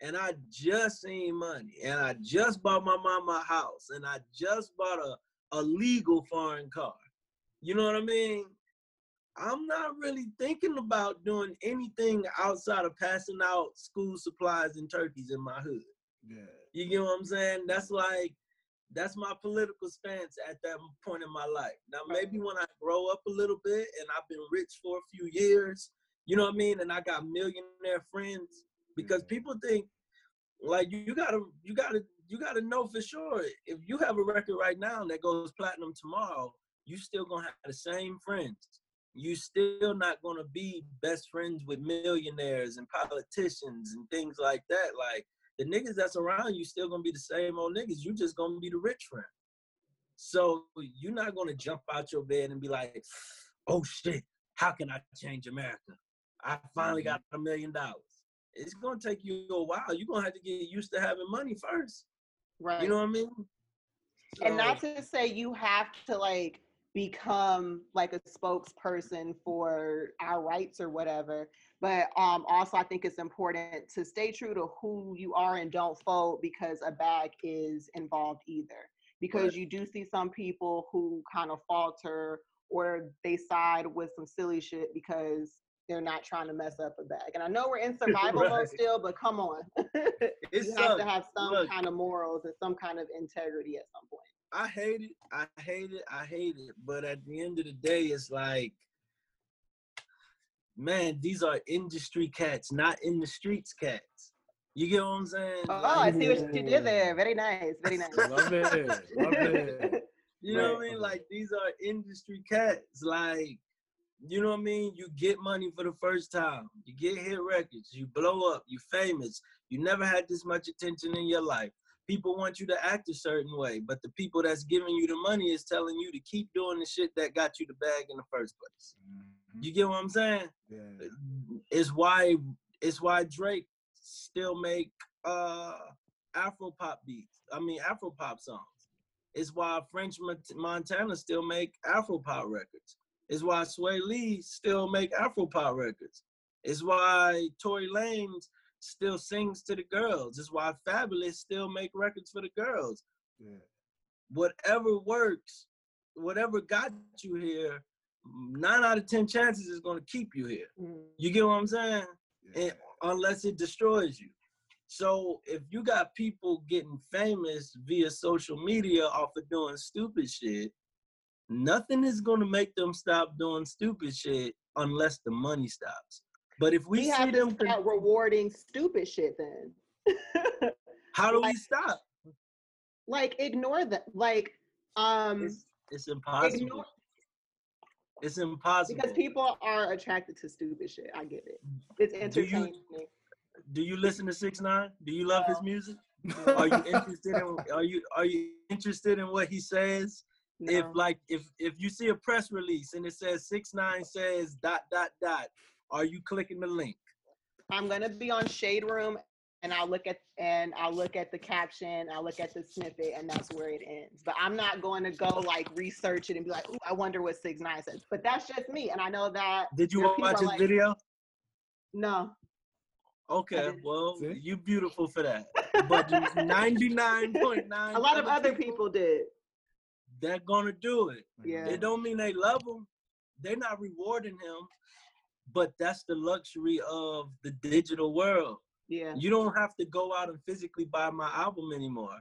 and I just seen money and I just bought my mama a house and I just bought a, a legal foreign car, you know what I mean? I'm not really thinking about doing anything outside of passing out school supplies and turkeys in my hood. yeah. You get what I'm saying? That's like that's my political stance at that point in my life. Now maybe when I grow up a little bit and I've been rich for a few years, you know what I mean, and I got millionaire friends because Yeah. people think like you, you gotta you gotta you gotta know for sure if you have a record right now that goes platinum tomorrow, you still gonna have the same friends. You still not gonna be best friends with millionaires and politicians and things like that. Like the niggas that's around you still gonna be the same old niggas. You just gonna be the rich friend. So you're not gonna jump out your bed and be like, "Oh shit, how can I change America? I finally mm-hmm. got a million dollars." It's gonna take you a while. You're gonna have to get used to having money first. right. You know what I mean? and not to say you have to like become like a spokesperson for our rights or whatever but um also i think it's important to stay true to who you are and don't fold because a bag is involved either because you do see some people who kind of falter or they side with some silly shit because they're not trying to mess up a bag and i know we're in survival mode still but come on it you have sucks. to have some Look. kind of morals and some kind of integrity at some point I hate it. I hate it. I hate it. But at the end of the day, it's like, man, these are industry cats, not in the streets cats. You get what I'm saying? Oh, Like, I see what you did there. Very nice. Very nice. Love it. Love it. You know what I mean? Like these are industry cats. Like, you know what I mean? You get money for the first time. You get hit records. You blow up. You famous. You never had this much attention in your life. People want you to act a certain way, but the people that's giving you the money is telling you to keep doing the shit that got you the bag in the first place. Mhm. You get what I'm saying? Yeah. It's why it's why Drake still make uh Afro pop beats. I mean Afro pop songs. It's why French Montana still make Afro pop records. It's why Swae Lee still make Afro pop records. It's why Tory Lanez still sings to the girls. It's why Fabolous still make records for the girls. Yeah. Whatever works, whatever got you here, nine out of ten chances is gonna keep you here. Mm. You get what I'm saying? Yeah. And unless it destroys you. So if you got people getting famous via social media off of doing stupid shit, nothing is gonna make them stop doing stupid shit unless the money stops. But if we, We, see have to them, con- rewarding stupid shit then. how do we stop? like ignore that. Like um It's, it's impossible. ignore It's impossible. because people are attracted to stupid shit. I get it. It's Do you- entertaining. do you listen to Six Nine? Do you love his music? Are you interested in? Are you are you interested in what he says? If like if if you see a press release and it says six nine says dot dot dot, are you clicking the link? I'm gonna be on Shade Room and I'll look at and I'll look at the caption, I'll look at the snippet, and that's where it ends. But I'm not going to go like research it and be like, Ooh, I wonder what six nine says. But that's just me, and I know that. Did you there watch his like- video? No, Okay, well, See? you beautiful for that. But ninety nine point nine. a lot of other people did. They're gonna do it. Yeah. It don't mean they love him. They're not rewarding him, but that's the luxury of the digital world. Yeah, You don't have to go out and physically buy my album anymore.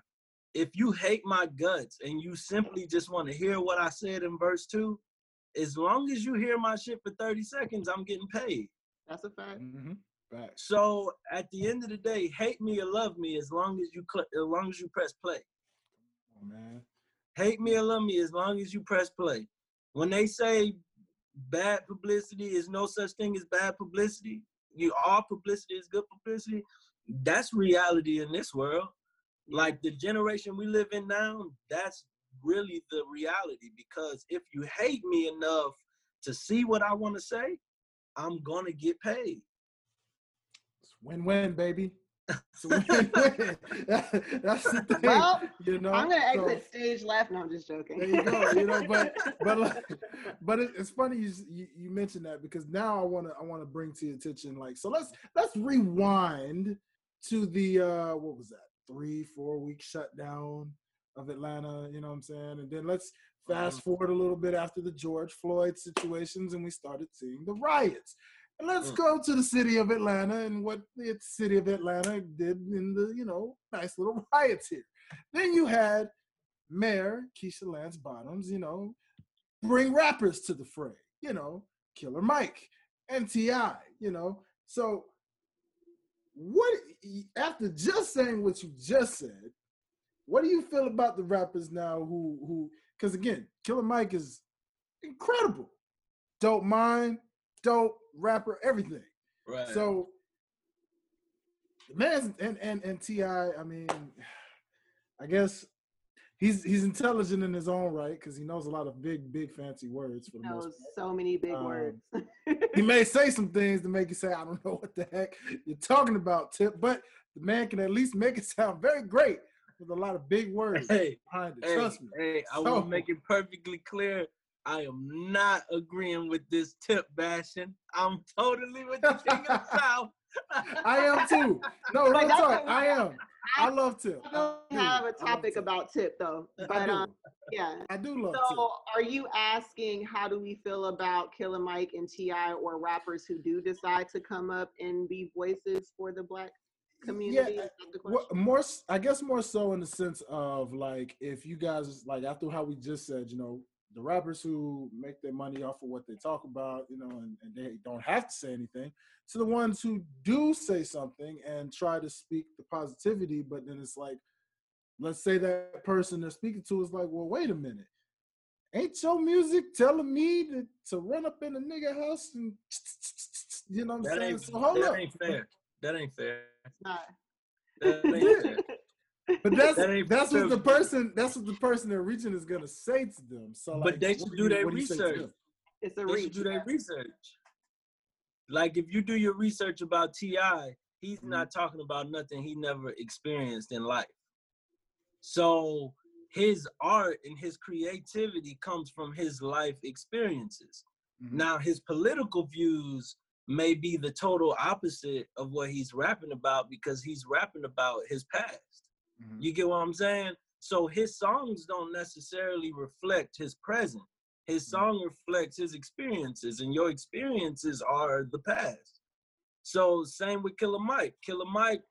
If you hate my guts and you simply just want to hear what I said in verse two, as long as you hear my shit for 30 seconds, I'm getting paid. that's a fact. Mm-hmm. Facts. So at the end of the day, hate me or love me as long as you cl- as long as you press play. Oh, man. Hate me or love me as long as you press play. When they say bad publicity is no such thing as bad publicity, you all publicity is good publicity. That's reality in this world. Like the generation we live in now, that's really the reality. Because if you hate me enough to see what I want to say, I'm gonna get paid. It's win-win, baby. It's a win-win. That's the thing. Well, you know, I'm gonna So, exit stage left. No, I'm just joking. There you go. You know, but but like, but it, it's funny you, you you mentioned that because now I want to I want to bring to your attention like so let's let's rewind to the uh what was that three four week shutdown of Atlanta. You know what I'm saying? And then let's fast forward a little bit after the George Floyd situations and we started seeing the riots. Let's Mm. go to the city of Atlanta and what the city of Atlanta did in the you know nice little riots here. Then you had Mayor Keisha Lance Bottoms, you know, bring rappers to the fray, you know, Killer Mike, and T.I., you know. So, what after just saying what you just said, what do you feel about the rappers now who who? Because again, Killer Mike is incredible, Don't mind, dope rapper, everything. Right. So the man's and and and T.I., I mean, I guess he's he's intelligent in his own right because he knows a lot of big big fancy words for the most. knows so many big Um, words. He may say some things to make you say, "I don't know what the heck you're talking about, Tip," but the man can at least make it sound very great with a lot of big words hey, behind it. hey, Trust me. hey, I So- want to make it perfectly clear. I am not agreeing with this tip bashing. I'm totally with the king of the south. I am too. No, But real that's talk. I am. I love Tip. I I don't do. have a topic about tip though. I But do. um, yeah. I do love Tip. So, are you asking how do we feel about Killer Mike and T.I., or rappers who do decide to come up and be voices for the Black community? Is that the more, I guess more so in the sense of like, if you guys like after how we just said, you know, the rappers who make their money off of what they talk about, you know, and, and they don't have to say anything, to the ones who do say something and try to speak the positivity, but then it's like, let's say that person they're speaking to is like, well, wait a minute. Ain't your music telling me to, to run up in a nigga house and you know what I'm That saying? ain't, So hold that up. ain't fair. That ain't fair. It's not. That ain't fair. But that's That that's what the person that's what the person they're reaching is gonna say to them. So, But they should do do their what do you say to research. It's a They should reach. do their research. Like if you do your research about T.I., he's Mhm. not talking about nothing he never experienced in life. So his art and his creativity comes from his life experiences. Mhm. Now his political views may be the total opposite of what he's rapping about because he's rapping about his past. Mhm. You get what I'm saying? So his songs don't necessarily reflect his present. His Mhm. song reflects his experiences, and your experiences are the past. So same with Killer Mike. Killer Mike,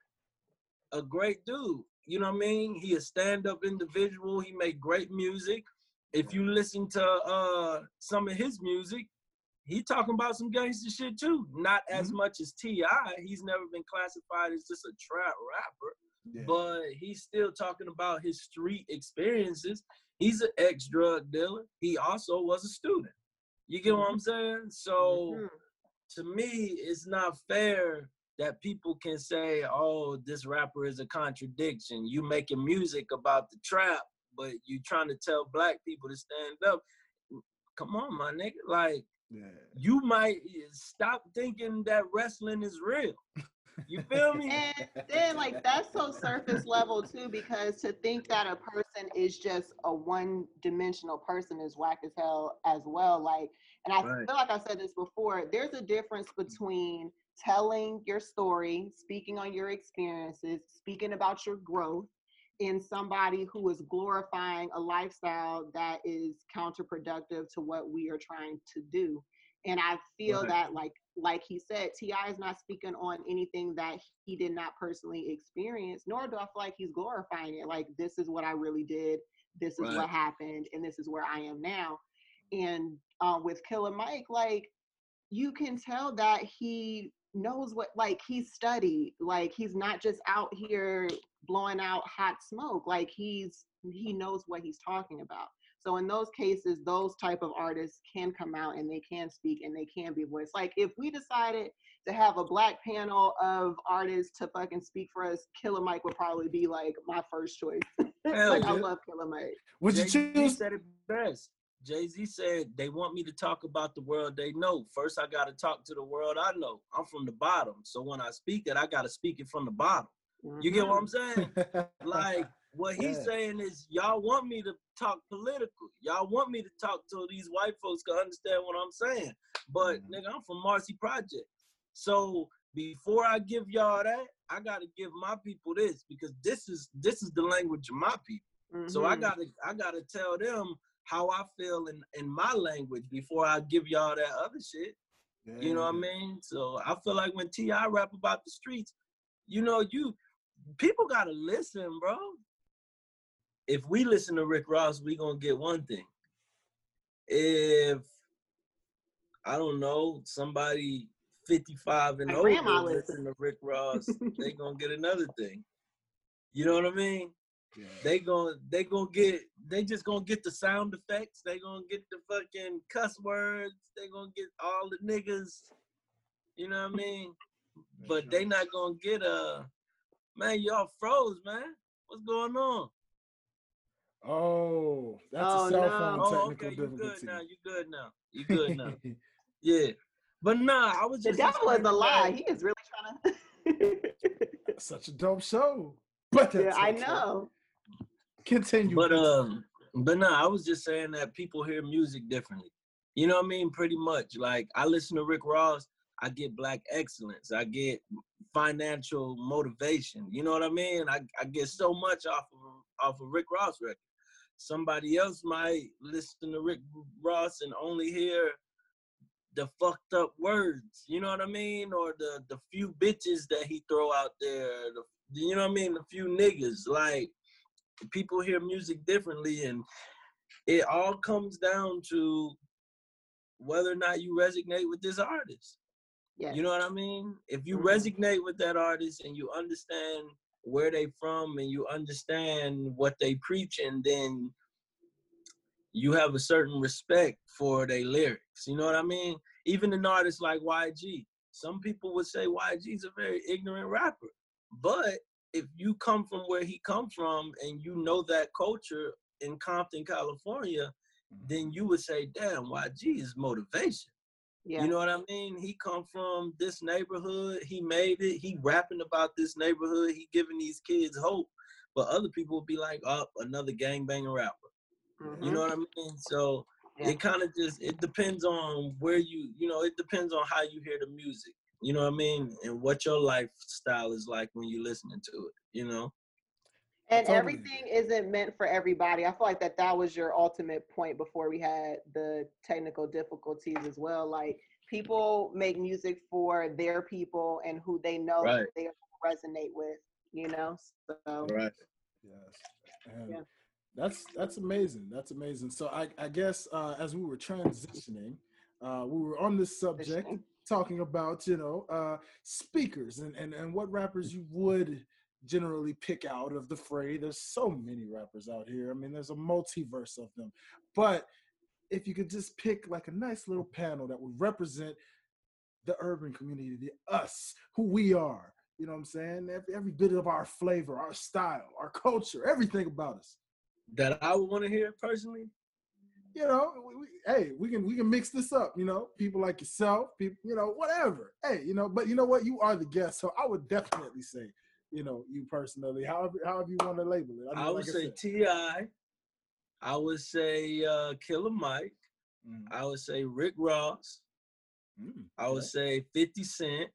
a great dude. You know what I mean? He a stand-up individual. He made great music. If you listen to uh some of his music, he talking about some gangster shit too. Not as Mhm. much as T.I. He's never been classified as just a trap rapper Yeah. but he's still talking about his street experiences. He's an ex drug dealer. He also was a student. You get what I'm saying? So Mhm. to me, it's not fair that people can say, "Oh, this rapper is a contradiction." You making music about the trap, but you trying to tell black people to stand up. Come on, my nigga. Like yeah. you might stop thinking that wrestling is real. You feel me? And then like that's so surface level too, because to think that a person is just a one dimensional person is whack as hell as well. Like, and I Right. feel like I said this before, there's a difference between telling your story, speaking on your experiences, speaking about your growth in somebody who is glorifying a lifestyle that is counterproductive to what we are trying to do. And I feel Right. that like like he said, T.I. is not speaking on anything that he did not personally experience, nor do I feel like he's glorifying it. Like this is what I really did, this is Right. what happened, and this is where I am now. And uh, with Killer Mike, like you can tell that he knows what like he studied like he's not just out here blowing out hot smoke like he's he knows what he's talking about so in those cases those type of artists can come out and they can speak and they can be voiced like if we decided to have a black panel of artists to fucking speak for us killer mike would probably be like my first choice Hell like i love killer mike Would you Jay-Z choose? said it best. Jay Z said they want me to talk about the world they know. First, I got to talk to the world I know. I'm from the bottom, so when I speak it, I got to speak it from the bottom. You get what mm-hmm. I'm saying? Like what he's Yeah. saying is, y'all want me to talk political. Y'all want me to talk so these white folks can understand what I'm saying. But Mhm. nigga, I'm from Marcy Project, so before I give y'all that, I got to give my people this because this is this is the language of my people. So I Mhm. gotta I gotta tell them how I feel in, in my language before I give y'all that other shit. You know what I mean? So I feel like when T.I. rap about the streets, you know, you people gotta listen, bro. If we listen to Rick Ross, we gonna get one thing. If I don't know, somebody 55 and My older grandma listen to Rick Ross, they gonna get another thing. You know what I mean? Yeah. they gon' they gonna get they just gonna get the sound effects they gonna get the fucking cuss words they gonna get all the niggas you know what i mean but they not gonna get a man y'all froze man what's going on Oh, that's Oh, a cell no. phone oh technical okay you good now you good now you good now yeah but nah i was the just devil is a explaining lie that- he is really trying to Such a dope show. But yeah that's i okay. know Continue. But um, but no, I was just saying that people hear music differently. You know what I mean? Pretty much. Like I listen to Rick Ross, I get black excellence. I get financial motivation. You know what I mean? I, I get so much off of off of Rick Ross record. Somebody else might listen to Rick Ross and only hear the fucked up words. You know what I mean? Or the the few bitches that he throw out there. The, you know what I mean? The few niggas. Like people hear music differently and it all comes down to whether or not you resonate with this artist yeah you know what i mean if you Mhm. resonate with that artist and you understand where they from and you understand what they preach and then you have a certain respect for their lyrics you know what i mean? Even an artist like yg some people would say yg's a very ignorant rapper but if you come from where he come from and you know that culture in compton california then mm-hmm. you would say damn yg is motivation yeah you know what I mean? He come from this neighborhood. He made it. He rapping about this neighborhood. He giving these kids hope. But other people would be like, oh, another gangbanging rapper. You Mhm. know what I mean? So Yeah. it kind of just it depends on where you you know it depends on how you hear the music. You know what I mean? And what your lifestyle is like when you're listening to it. You know? And Totally. everything isn't meant for everybody. I feel like that that was your ultimate point before we had the technical difficulties as well. Like people make music for their people and who they know Right. they resonate with. You know, so Right. Yes. And Yeah. That's that's amazing. That's amazing. So I, I guess uh, as we were transitioning, uh, we were on this subject talking about you know uh, speakers and, and and what rappers you would generally pick out of the fray. There's so many rappers out here. I mean, there's a multiverse of them. But if you could just pick like a nice little panel that would represent the urban community, the us, who we are. You know what I'm saying? Every, every bit of our flavor, our style, our culture, everything about us. That I would want to hear personally. you know, we, we, hey, we can we can mix this up. You know, people like yourself, people, you know, whatever. Hey, you know, but you know what? You are the guest, so I would definitely say, you know, you personally, however however you want to label it. I, would say Ti. I would say uh, Killer Mike. Mm. I would say Rick Ross. Mm, I would say 50 Cent.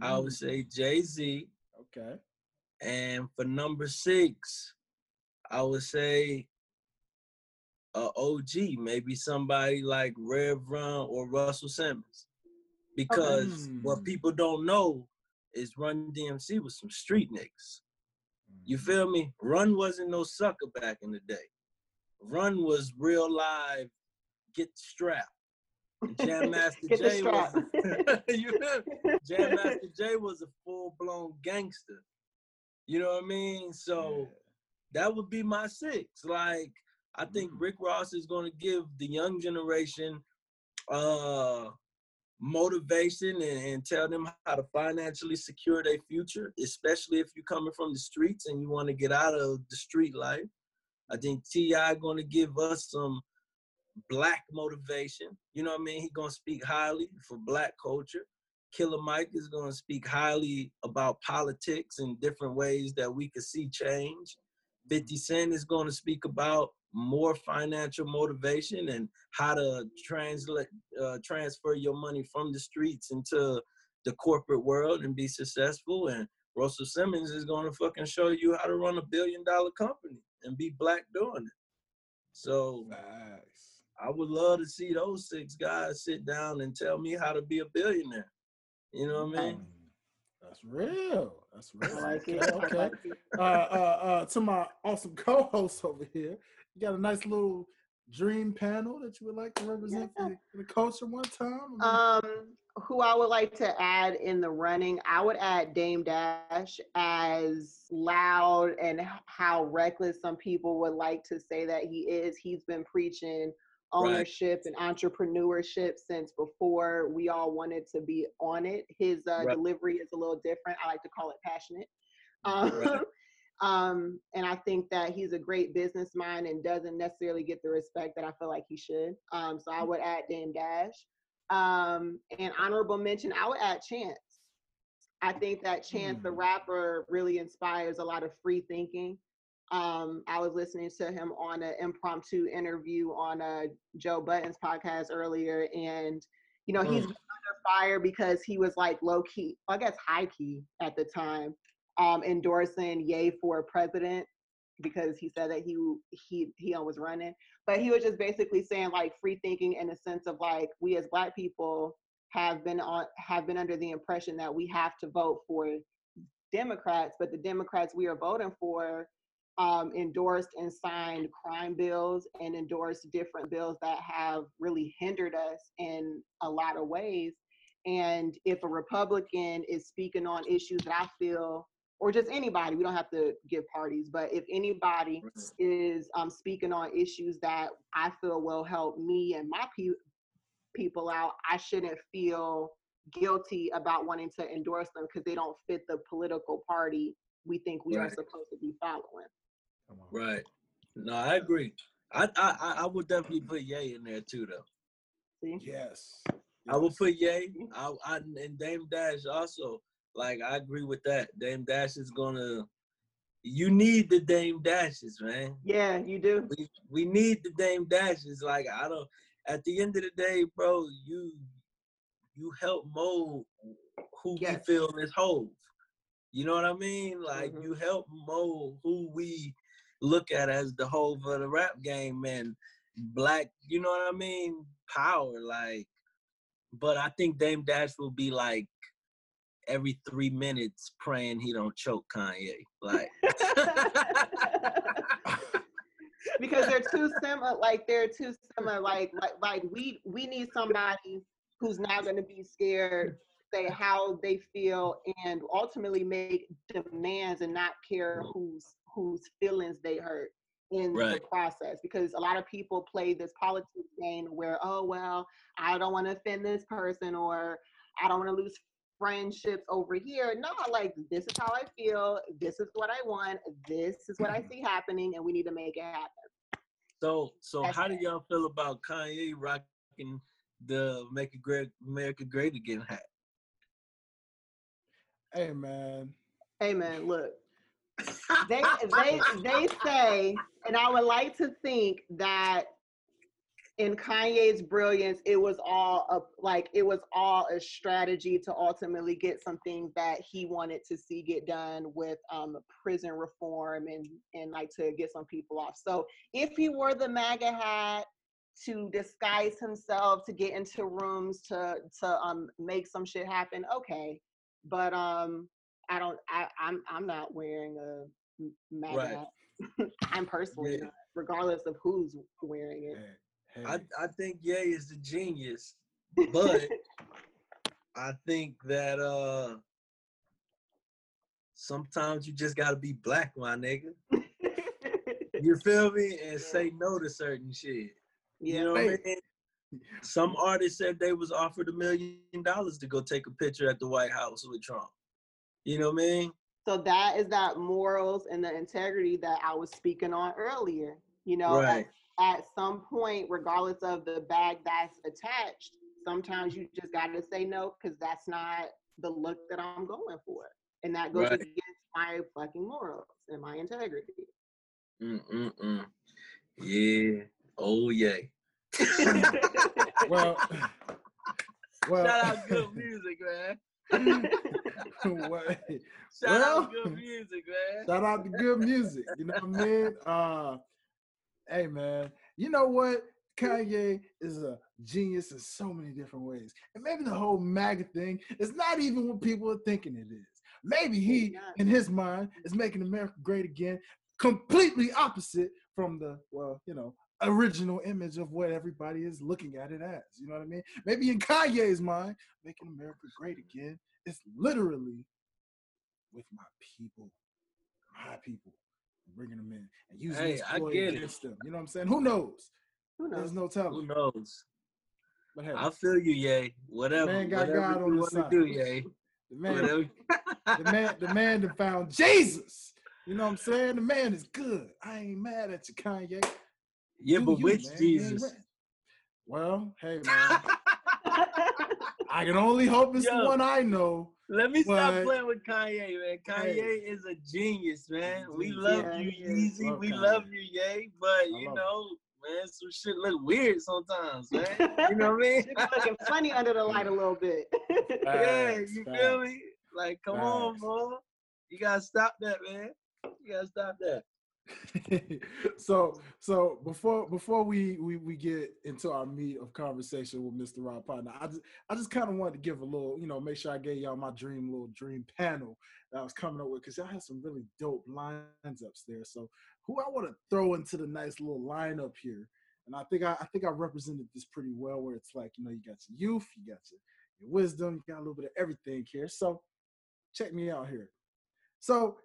Mm. I would mm. say Jay Z. Okay. And for number six, I would say a OG, maybe somebody like Rev Run or Russell Simmons. Because okay. what mm. people don't know is Run DMC was some street niggas. You mm. feel me? Run wasn't no sucker back in the day. Run was real live, get strapped. Jam Master Jay was you know, Jam Master Jay was a full blown gangster. You know what I mean? So yeah. that would be my six. Like I think mm. Rick Ross is going to give the young generation uh motivation and, and, tell them how to financially secure their future, especially if you're coming from the streets and you want to get out of the street life. I think T.I. going to give us some black motivation. You know what I mean? He's gonna speak highly for black culture. Killer Mike is gonna speak highly about politics and different ways that we could see change. 50 Cent is gonna speak about more financial motivation and how to translate uh, transfer your money from the streets into the corporate world and be successful and Russell Simmons is going to fucking show you how to run a billion dollar company and be black doing it. So nice. I would love to see those six guys sit down and tell me how to be a billionaire. You know what I mean? That's real. That's real. I like it. Okay. Uh, uh, uh, to my awesome co-host over here, you got a nice little dream panel that you would like to represent yeah. for the culture one time? Um, who I would like to add in the running, I would add Dame Dash as loud and how reckless some people would like to say that he is. He's been preaching ownership right. and entrepreneurship since before we all wanted to be on it. His uh, right. delivery is a little different. I like to call it passionate. Um, right. Um, and I think that he's a great business mind and doesn't necessarily get the respect that I feel like he should. Um, so I would add Dame Dash. Um, and honorable mention, I would add Chance. I think that Chance, mm. the rapper, really inspires a lot of free thinking. Um, I was listening to him on an impromptu interview on a Joe Budden's podcast earlier, and you know he's mm. under fire because he was like low key, I guess high key at the time, um, endorsing Ye for president because he said that he he he was running, but he was just basically saying like free thinking in the sense of like we as Black people have been on have been under the impression that we have to vote for Democrats, but the Democrats we are voting for um, endorsed and signed crime bills and endorsed different bills that have really hindered us in a lot of ways. And if a Republican is speaking on issues that I feel, or just anybody, we don't have to give parties, but if anybody is um, speaking on issues that I feel will help me and my pe- people out, I shouldn't feel guilty about wanting to endorse them because they don't fit the political party we think we right. are supposed to be following. Right. No, I agree. I I I would definitely put Ye in there too, though. Yes. I would put Ye. I, I and Dame Dash also. Like I agree with that. Dame Dash is gonna. You need the Dame Dashes, man. Yeah, you do. We, we need the Dame Dashes. Like I don't. At the end of the day, bro, you you help mold who yes. we feel is Hove. You know what I mean? Like mm-hmm. you help mold who we look at as the whole of the rap game and black, you know what I mean? Power, like. But I think Dame Dash will be like every three minutes praying he don't choke Kanye, like. because they're too similar. Like they're too similar. Like like like we we need somebody who's not going to be scared say how they feel and ultimately make demands and not care who's whose feelings they hurt in right. the process because a lot of people play this politics game where oh well i don't want to offend this person or i don't want to lose friendships over here no like this is how i feel this is what i want this is what i mm-hmm. see happening and we need to make it happen So so That's how do y'all feel about Kanye rocking the "Make It Great America Great Again" hat? Hey man, Hey man, look. They they they say, and I would like to think that in Kanye's brilliance, it was all a like it was all a strategy to ultimately get some things that he wanted to see get done with um prison reform and and like to get some people off. So if he wore the MAGA hat to disguise himself to get into rooms to to um make some shit happen, okay. But um I don't I, I'm I'm not wearing a MAGA Right. hat. I'm personally Yeah. regardless of who's wearing it. hey, hey. I I think Ye is the genius, but I think that uh sometimes you just gotta be black, my nigga. You feel me? And say no to certain shit. yeah. You know what I mean? Some artists said they was offered a million dollars to go take a picture at the White House with Trump. You know what I mean? So that is that morals and the integrity that I was speaking on earlier. You know, Right. At, some point, regardless of the bag that's attached, sometimes you just got to say no because that's not the look that I'm going for, and that goes Right. against my fucking morals and my integrity. Mm-mm-mm. Yeah. Oh yeah. well, well, Shout out good music, man. what- Shout Well, out good music, man. Shout out to good music. You know what I mean? Uh, hey man, you know what? Kanye is a genius in so many different ways. And maybe the whole MAGA thing is not even what people are thinking it is. Maybe he, in his mind, is making America great again, completely opposite from the, well, you know, original image of what everybody is looking at it as. You know what I mean? Maybe in Kanye's mind, making America great again is literally with my people, my people, bringing them in and using Hey, this ploy get it. against them. You know what I'm saying? Who knows? Who There's knows? no Who knows? But hey, I feel you, Ye. Whatever. Man got whatever God on you his side. do, Ye. the man, Whatever. the man, the man that found Jesus. You know what I'm saying? The man is good. I ain't mad at you, Kanye. yeah, Do but you, which man. Jesus? Well, hey man, I can only hope it's the one I know. Let me stop playing with Kanye, man. Kanye Hey. is a genius, man. We love Yeah, you. Yeezy. Love we Kanye. love you, Ye. But you know, man, some shit look weird sometimes, man. You know what I mean? Be looking funny under the light a little bit. yeah, you feel me? Like, come on, bro. You gotta stop that, man. You gotta stop that. so so before before we, we we get into our meat of conversation with Mr. Rob Partner, I just I just kind of wanted to give a little, you know, make sure I gave y'all my dream little dream panel that I was coming up with because y'all had some really dope lines ups there. So who I want to throw into the nice little lineup here, and I think I, I think I represented this pretty well, where it's like you know you got your youth, you got your, your wisdom, you got a little bit of everything here. So check me out here. So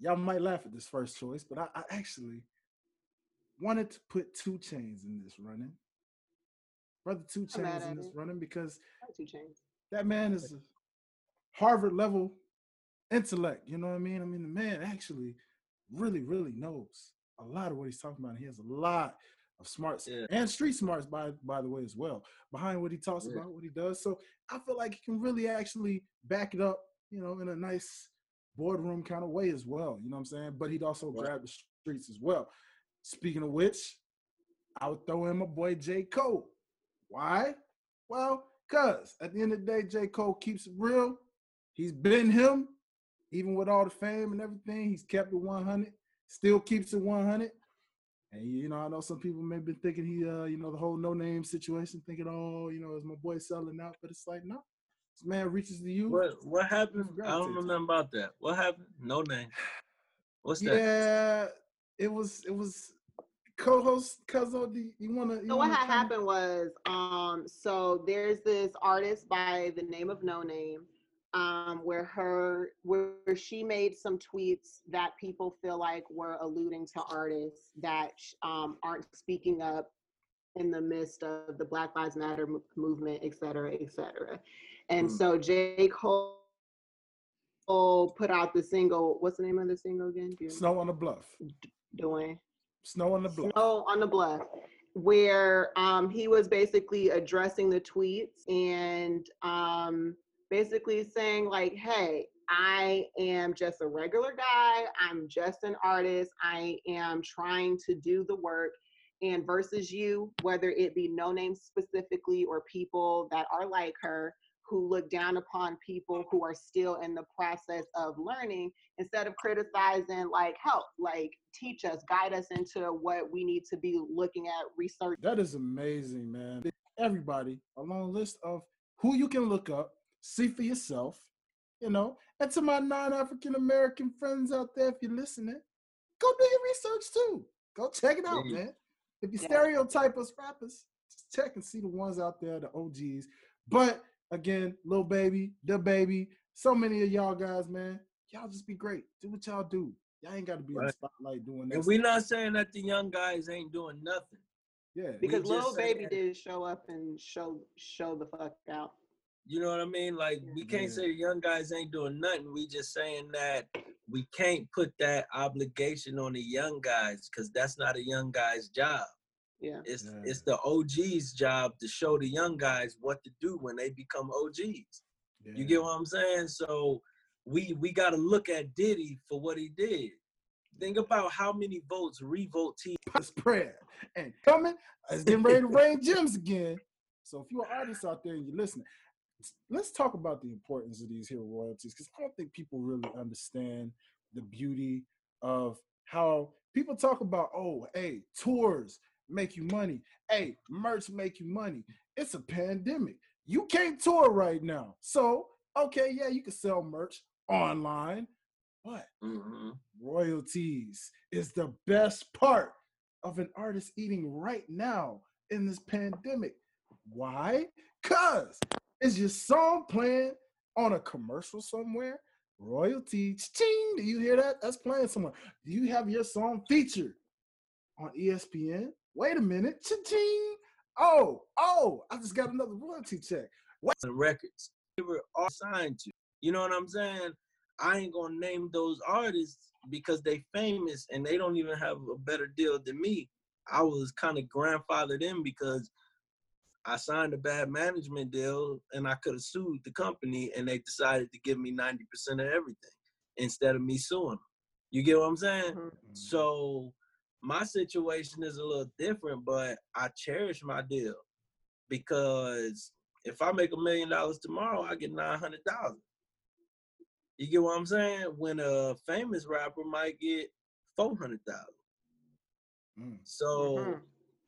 y'all might laugh at this first choice, but I, I actually wanted to put 2 Chainz in this running. Brother 2 Chainz in this it. running because 2 Chainz. that man is a Harvard level intellect. You know what I mean? I mean, the man actually really, really knows a lot of what he's talking about. He has a lot of smarts Yeah. and street smarts, by by the way, as well, behind what he talks Yeah. about, what he does. So I feel like he can really actually back it up, you know, in a nice boardroom kind of way as well. You know what I'm saying? But he'd also Right. grab the streets as well. Speaking of which, I would throw in my boy J. Cole. Why? Well, cause at the end of the day, J. Cole keeps it real. He's been him, even with all the fame and everything. He's kept it 100. Still keeps it 100. And you know, I know some people may have been thinking he, uh, you know, the whole Noname situation, thinking, oh, you know, is my boy selling out? But it's like, no, this man reaches to you. What what happened? I don't know nothing about that. What happened? Noname. What's that? Yeah, it was, it was co-host Cuzzo. Do you wanna? You So what wanna had happened was, um, so there's this artist by the name of Noname, um, where her where she made some tweets that people feel like were alluding to artists that um, aren't speaking up in the midst of the Black Lives Matter mo- movement, et cetera, et cetera. And Mm. so J. Cole put out the single. What's the name of the single again? Snow on the Bluff. Dwayne. Snow on the Bluff. Snow on the Bluff, where um, he was basically addressing the tweets and um, basically saying like, "Hey, I am just a regular guy. I'm just an artist. I am trying to do the work." And versus you, whether it be Noname specifically or people that are like her, who look down upon people who are still in the process of learning instead of criticizing like help like teach us guide us into what we need to be looking at research that is amazing man. Everybody a long list of who you can look up see for yourself you know? And to my non-african american friends out there if you're listening go do your research too. Go check it out man. If you yeah. stereotype us rappers just check and see the ones out there the og's but again, Lil Baby, the baby, so many of y'all guys, man. Y'all just be great. Do what y'all do. Y'all ain't got to be right. in the spotlight doing that. And we're not saying that the young guys ain't doing nothing. Yeah, because Lil Baby that. did show up and show show the fuck out. You know what I mean? Like we can't yeah. say the young guys ain't doing nothing. We just saying that we can't put that obligation on the young guys because that's not a young guy's job. Yeah. It's yeah. it's the OG's job to show the young guys what to do when they become OGs. Yeah. You get what I'm saying? So we we got to look at Diddy for what he did. Think about how many votes Revolt T spread and coming. It's getting ready to rain gems again. So if you're an artist out there and you're listening, let's talk about the importance of these hero royalties because I don't think people really understand the beauty of how people talk about. Oh, hey, tours make you money. Hey, merch make you money. It's a pandemic. You can't tour right now. So, okay, yeah, you can sell merch online, but mm-hmm. royalties is the best part of an artist eating right now in this pandemic. Why? Cause is your song playing on a commercial somewhere? Royalties, ching, do you hear that? That's playing somewhere. Do you have your song featured on ESPN? Wait a minute, cha-ching. Oh, oh, I just got another royalty check. What the records they were all signed to? You know what I'm saying? I ain't gonna name those artists because they famous and they don't even have a better deal than me. I was kind of grandfathered in because I signed a bad management deal and I could have sued the company and they decided to give me 90% of everything instead of me suing them. You get what I'm saying? Mm-hmm. So my situation is a little different, but I cherish my deal because if I make a million dollars tomorrow, I get nine hundred thousand. You get what I'm saying? When a famous rapper might get four hundred thousand. Mm. So mm-hmm.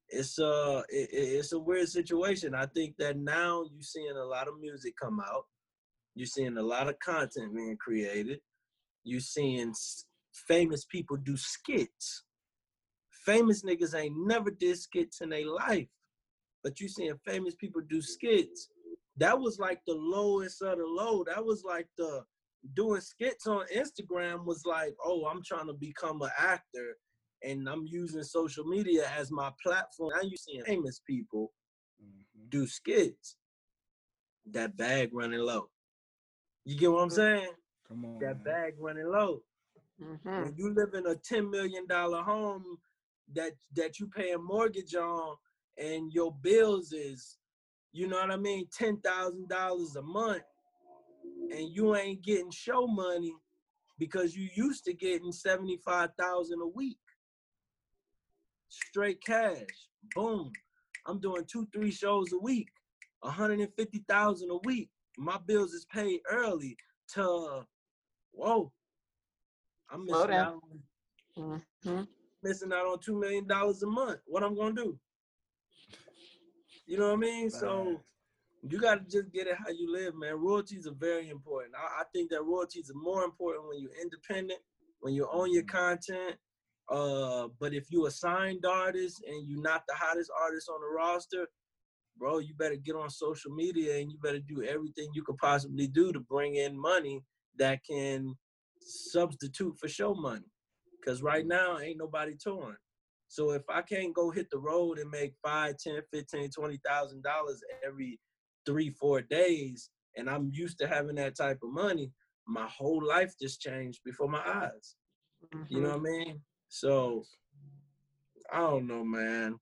it's a it, it's a weird situation. I think that now you're seeing a lot of music come out. You're seeing a lot of content being created. You're seeing famous people do skits famous niggas ain't never did skits in their life. But you seeing famous people do skits. That was like the lowest of the low. That was like the doing skits on Instagram was like, oh, I'm trying to become an actor and I'm using social media as my platform. Now you seeing famous people mm-hmm. do skits. That bag running low. You get what I'm saying? Come on. That man. bag running low. Mm-hmm. When you live in a $10 million home that that you pay a mortgage on and your bills is you know what I mean, ten thousand dollars a month, and you ain't getting show money because you used to getting seventy five thousand a week, straight cash. Boom, I'm doing two three shows a week, one hundred and fifty thousand a week. My bills is paid early. To whoa, I'm missing out. Mm-hmm missing out on two million dollars a month. What I'm gonna do? You know what I mean? So you gotta just get it how you live, man. Royalties are very important. I, I think that royalties are more important when you're independent, when you own your mm-hmm. content. Uh, but if you're a signed artist and you're not the hottest artist on the roster, bro, you better get on social media and you better do everything you could possibly do to bring in money that can substitute for show money. Cause right now ain't nobody touring. So if I can't go hit the road and make five, ten, fifteen, twenty thousand dollars every three, four days, and I'm used to having that type of money, my whole life just changed before my eyes. Mm-hmm. You know mm-hmm. what I mean? So I don't know, man.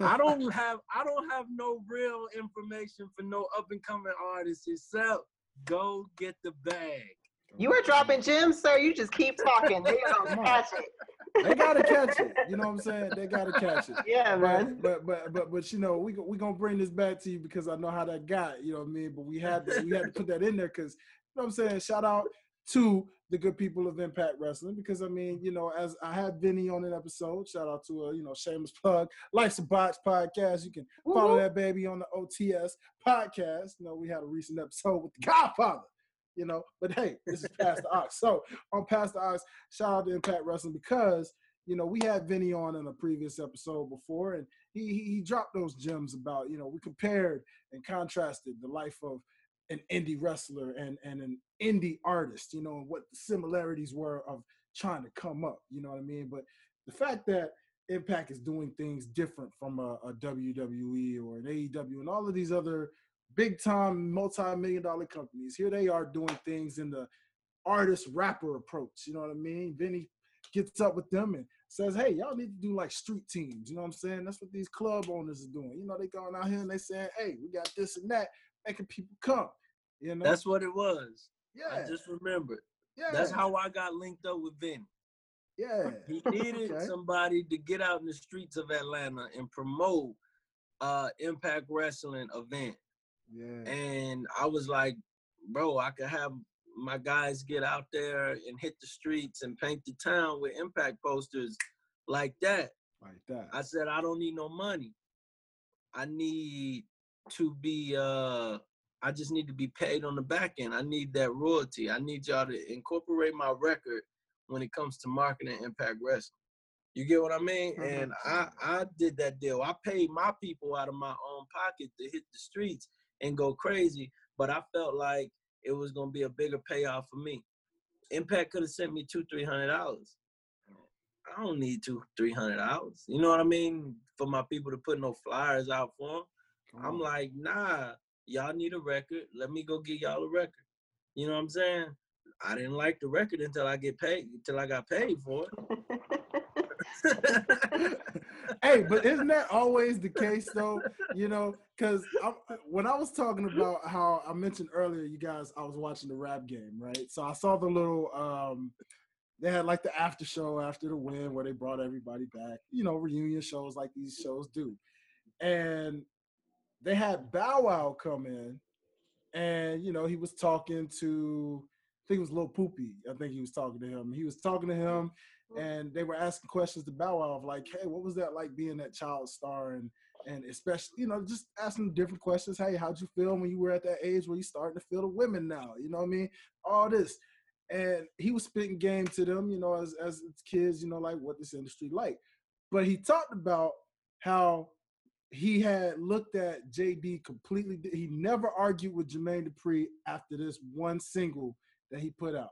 I don't have I don't have no real information for no up and coming artists except go get the bag. You were dropping gems, sir. You just keep talking. They gonna catch it. they gotta catch it. You know what I'm saying? They gotta catch it. Yeah, man. But but but but, but you know, we we gonna bring this back to you because I know how that got. You know what I mean? But we had to, we had to put that in there because you know what I'm saying. Shout out to the good people of Impact Wrestling because I mean, you know, as I had Vinny on an episode. Shout out to a you know shameless plug, Life's a Box podcast. You can follow Woo-hoo. that baby on the OTS podcast. You know, we had a recent episode with the Godfather. You know, but hey, this is Pastor Ox. So on Pastor Ox, shout out to Impact Wrestling because you know we had Vinny on in a previous episode before, and he he, dropped those gems about you know we compared and contrasted the life of an indie wrestler and and an indie artist, you know, and what the similarities were of trying to come up. You know what I mean? But the fact that Impact is doing things different from a, a WWE or an AEW and all of these other big time multi-million dollar companies. Here they are doing things in the artist rapper approach. You know what I mean? Vinny gets up with them and says, Hey, y'all need to do like street teams. You know what I'm saying? That's what these club owners are doing. You know, they going out here and they saying, Hey, we got this and that, making people come. You know? That's what it was. yeah. I just remembered. yeah. That's how I got linked up with Vinny. yeah. He needed Okay. somebody to get out in the streets of Atlanta and promote uh Impact Wrestling event. Yeah. And I was like, bro, I could have my guys get out there and hit the streets and paint the town with impact posters like that. Like that. I said, I don't need no money. I need to be uh I just need to be paid on the back end. I need that royalty. I need y'all to incorporate my record when it comes to marketing Impact Wrestling. You get what I mean? Mhm. And I I did that deal. I paid my people out of my own pocket to hit the streets and go crazy, but I felt like it was gonna be a bigger payoff for me. Impact could have sent me two, three hundred dollars. I don't need two, three hundred dollars. You know what I mean? For my people to put no flyers out for them. I'm like, nah, y'all need a record. Let me go get y'all a record. You know what I'm saying? I didn't like the record until I get paid, until I got paid for it. hey, but isn't that always the case though? You know, because when I was talking about how I mentioned earlier, you guys, I was watching the rap game, right? So I saw the little, um, they had like the after show after the win where they brought everybody back, you know, reunion shows like these shows do. And they had Bow Wow come in and, you know, he was talking to, I think it was Lil Poopy. I think he was talking to him. He was talking to him and they were asking questions to Bow Wow of like, hey, what was that like being that child star and and especially, you know, just asking different questions. Hey, how'd you feel when you were at that age where you starting to feel the women now? You know what I mean? All this. And he was spitting game to them, you know, as as kids, you know, like what this industry like. But he talked about how he had looked at JD completely. He never argued with Jermaine Dupri after this one single that he put out.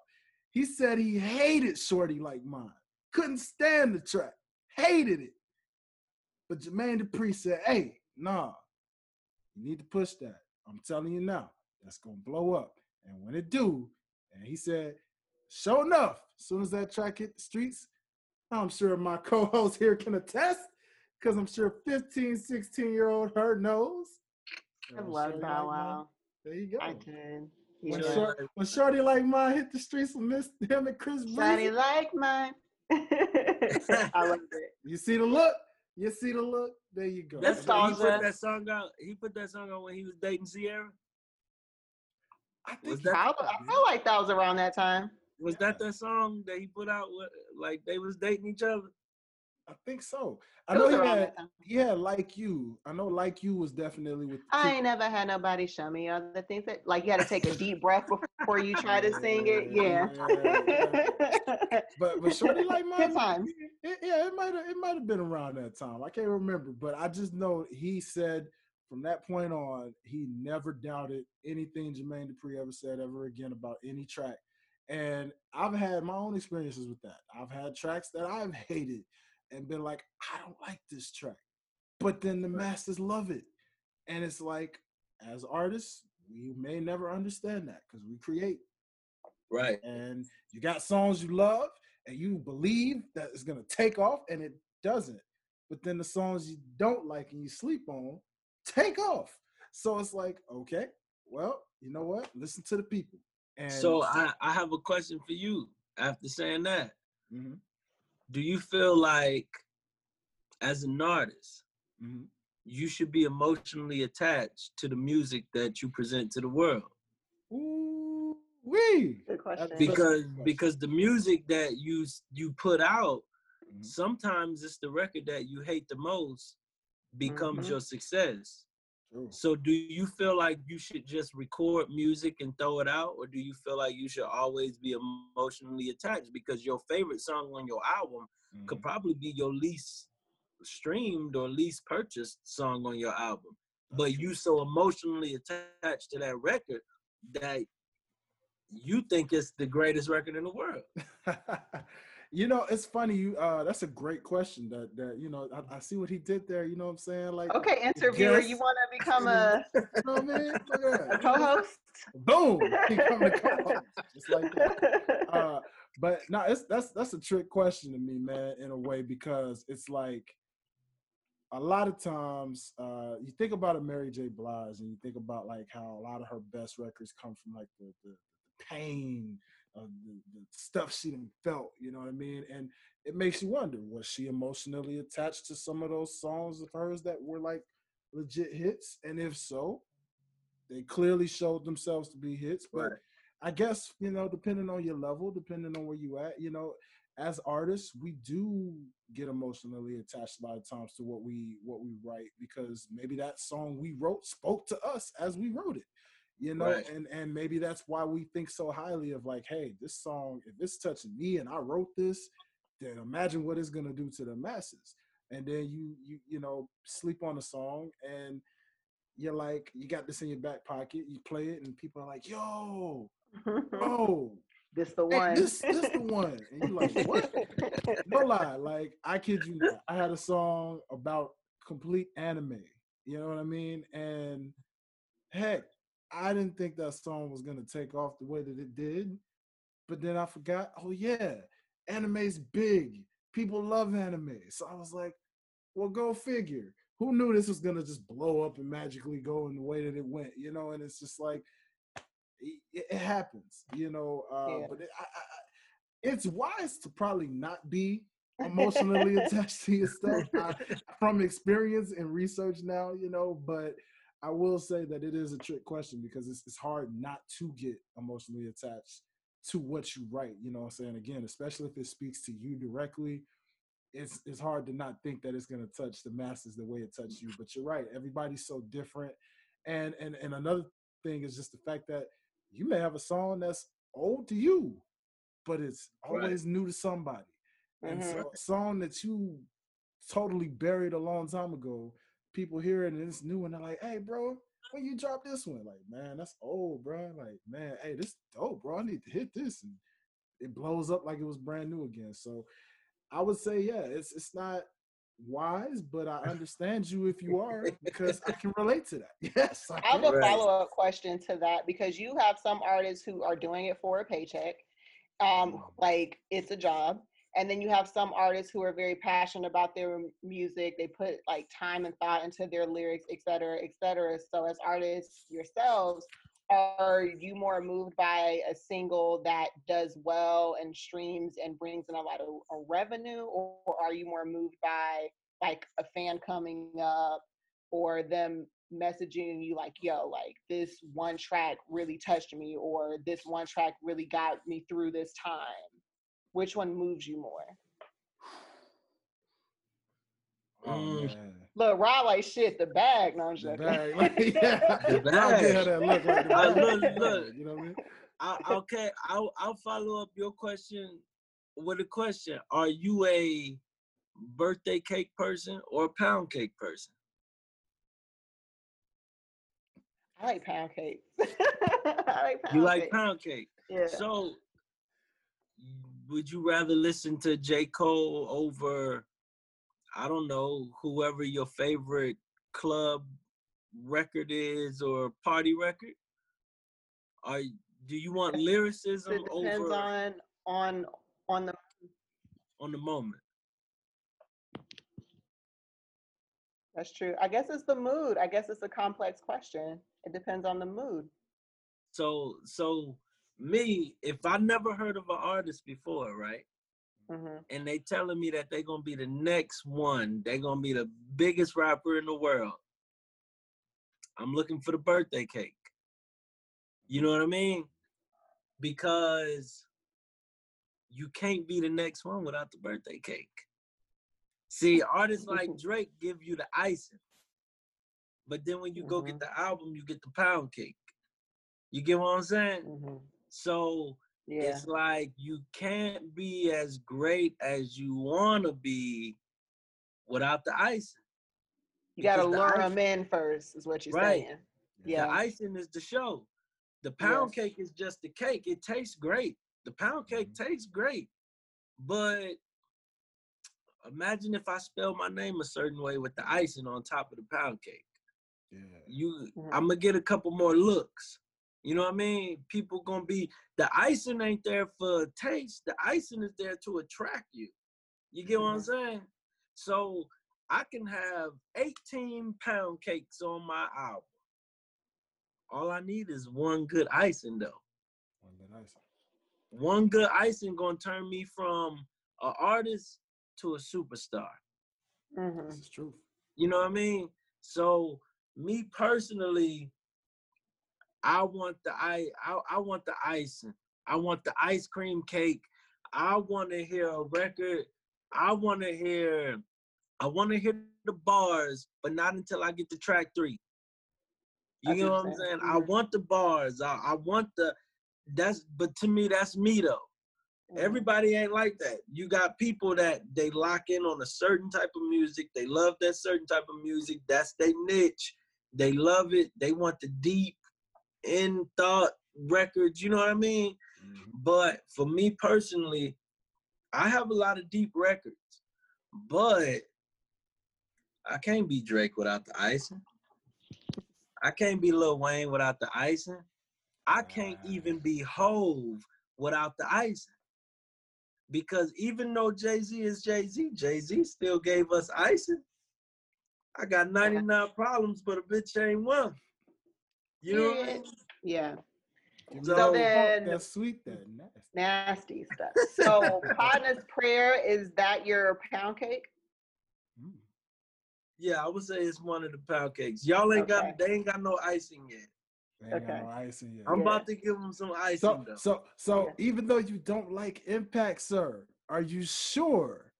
He said he hated Shorty Like Mine. Couldn't stand the track. Hated it. But Jermaine Dupri said, hey, nah, you need to push that. I'm telling you now, that's gonna blow up. And when it do, and he said, sure enough, as soon as that track hit the streets, I'm sure my co-host here can attest, because I'm sure 15, 16 year old her knows. I love Shorty Bow Like Wow. There you go. I did. When, Yeah. short, when Shorty like mine hit the streets and missed him and Chris Shiny Breezy, like mine. I loved it. you see the look? You see the look? There you go. That's Nostalgia. he put that song out. He put that song out when he was dating Ciara. I think that- I, I feel like that was around that time. Was that that song that he put out? With, like they was dating each other. I think so. I know he had time. yeah, like you. I know like you was definitely with I ain't never had nobody show me other things that like you had to take a deep breath before you try to sing it. Yeah. But but Shorty like mine. Good times. It, yeah, it might have it might have been around that time. I can't remember, but I just know he said from that point on he never doubted anything Jermaine Dupri ever said ever again about any track. And I've had my own experiences with that. I've had tracks that I've hated and been like, I don't like this track. But then the masters love it. And it's like, as artists, we may never understand that because we create Right. and you got songs you love and you believe that it's gonna take off and it doesn't. but then the songs you don't like and you sleep on take off. So it's like, okay, well, you know what? Listen to the people. And So I, I have a question for you after saying that. Mhm, Do you feel like as an artist, mhm. you should be emotionally attached to the music that you present to the world? Ooh, wee. Good question. Because because the music that you you put out, Mhm. sometimes it's the record that you hate the most becomes Mhm. your success. True. So do you feel like you should just record music and throw it out, or do you feel like you should always be emotionally attached because your favorite song on your album could Mhm. probably be your least streamed or least purchased song on your album, but you so emotionally attached to that record that you think it's the greatest record in the world. you know, it's funny. You uh, that's a great question. That that you know, I, I see what he did there. You know what I'm saying? Like, Okay, interviewer, you want to become a, you know I mean? A co-host? Boom! Become the co-host, just like that. uh, but no, it's that's that's a trick question to me, man, in a way because it's like a lot of times uh, you think about a Mary J. Blige and you think about like how a lot of her best records come from like the the, the pain of the, the stuff she done felt, you know what I mean? And it makes you wonder, was she emotionally attached to some of those songs of hers that were like legit hits? And if so, they clearly showed themselves to be hits. But Right. I guess, you know, depending on your level, depending on where you at, you know, as artists, we do get emotionally attached a lot of times to what we what we write because maybe that song we wrote spoke to us as we wrote it. You know, Right. and and maybe that's why we think so highly of like, hey, this song, if it's touching me and I wrote this, then imagine what it's gonna do to the masses. And then you you you know sleep on a song and you're like you got this in your back pocket, you play it, and people are like, yo, oh this the hey, one. this this the one, and you're like, what? no lie, like I kid you not. I had a song about complete anime. You know what I mean? And heck, I didn't think that song was gonna take off the way that it did. But then I forgot, oh yeah, anime's big. People love anime. So I was like, well, go figure. Who knew this was gonna just blow up and magically go in the way that it went? You know, and it's just like it, it happens, you know. Uh, Yeah. But it, I, I, it's wise to probably not be emotionally attached to your stuff I, from experience and research now, you know. But I will say that it is a trick question because it's, it's hard not to get emotionally attached to what you write. You know what I'm saying? Again, especially if it speaks to you directly, it's it's hard to not think that it's gonna touch the masses the way it touched you. But you're right, everybody's so different. And and and another thing is just the fact that you may have a song that's old to you, but it's Right. always new to somebody. And Mhm. so a song that you totally buried a long time ago, people hear it and it's new and they're like, hey bro, when you drop this one? Like, man, that's old, bro. Like, man, hey, this dope, bro. I need to hit this. And it blows up like it was brand new again. So I would say, yeah, it's it's not wise, but I understand you if you are because I can relate to that. Yes. I I have a Right. follow up question to that because you have some artists who are doing it for a paycheck, um, like it's a job, and then you have some artists who are very passionate about their music. They put like time and thought into their lyrics, et cetera, et cetera. So, as artists yourselves, are you more moved by a single that does well and streams and brings in a lot of uh, revenue, or, or are you more moved by like a fan coming up or them messaging you like, yo, like this one track really touched me, or this one track really got me through this time? Which one moves you more? Oh Mm. Look, Rob like shit, the bag. No, I'm The joking. bag, like, yeah. The bag. gave her that look like the I bag. look- Yeah, look. You know what I mean? I, okay, I'll I'll follow up your question with a question. Are you a birthday cake person or a pound cake person? I like pound cake. I like pound You like cake. pound cake. Yeah. So would you rather listen to J. Cole over I don't know, whoever your favorite club record is or party record? Are do you want lyricism it depends over on on on the on the moment? That's true. I guess it's the mood. I guess it's a complex question. It depends on the mood. So so me, if I never heard of an artist before, right? hmm And they telling me that they're gonna be the next one, they're gonna be the biggest rapper in the world. I'm looking for the birthday cake. You know what I mean? Because you can't be the next one without the birthday cake. See, artists like Drake give you the icing. But then when you go get Mhm. the album, you get the pound cake. You get what I'm saying? hmm So Yeah. it's like you can't be as great as you want to be without the icing. You got to because the lure them in first, is what you're Right. saying. The Yeah. icing is the show. The pound Yes. cake is just the cake. It tastes great. The pound cake Mhm. tastes great. But imagine if I spell my name a certain way with the icing on top of the pound cake. Yeah. You Mhm. I'm gonna get a couple more looks. You know what I mean? People gonna be the icing ain't there for taste. The icing is there to attract you. You get what I'm Mhm. saying? So I can have 18 pound cakes on my album. All I need is one good icing though. One good icing. One good icing gonna turn me from an artist to a superstar. hmm This is truth. You know what I mean? So me personally, I want the I, I I want the icing. I want the ice cream cake. I want to hear a record. I want to hear. I want to hear the bars, but not until I get to track three. You I know what I'm saying? I want the bars. I, I want the. That's but to me that's me though. Mm-hmm. Everybody ain't like that. You got people that they lock in on a certain type of music. They love that certain type of music. That's their niche. They love it. They want the deep, in thought records. You know what I mean? Mhm. But for me personally, I have a lot of deep records, but I can't be Drake without the icing. I can't be Lil Wayne without the icing. I can't even be Hove without the icing. Because even though Jay Z is Jay Z, Jay Z still gave us icing. I got 99 problems, but a bitch ain't one. You know what I mean? Yeah. Give me So then- funk, that sweet, that nasty. Nasty stuff. So, partner's prayer is that your pound cake? Mm. Yeah, I would say it's one of the pound cakes. Y'all ain't Okay. got they ain't got no icing yet. They Okay. no icing yet. I'm Yeah. about to give them some icing So, though. so, so Yeah. even though you don't like Impact, sir, are you sure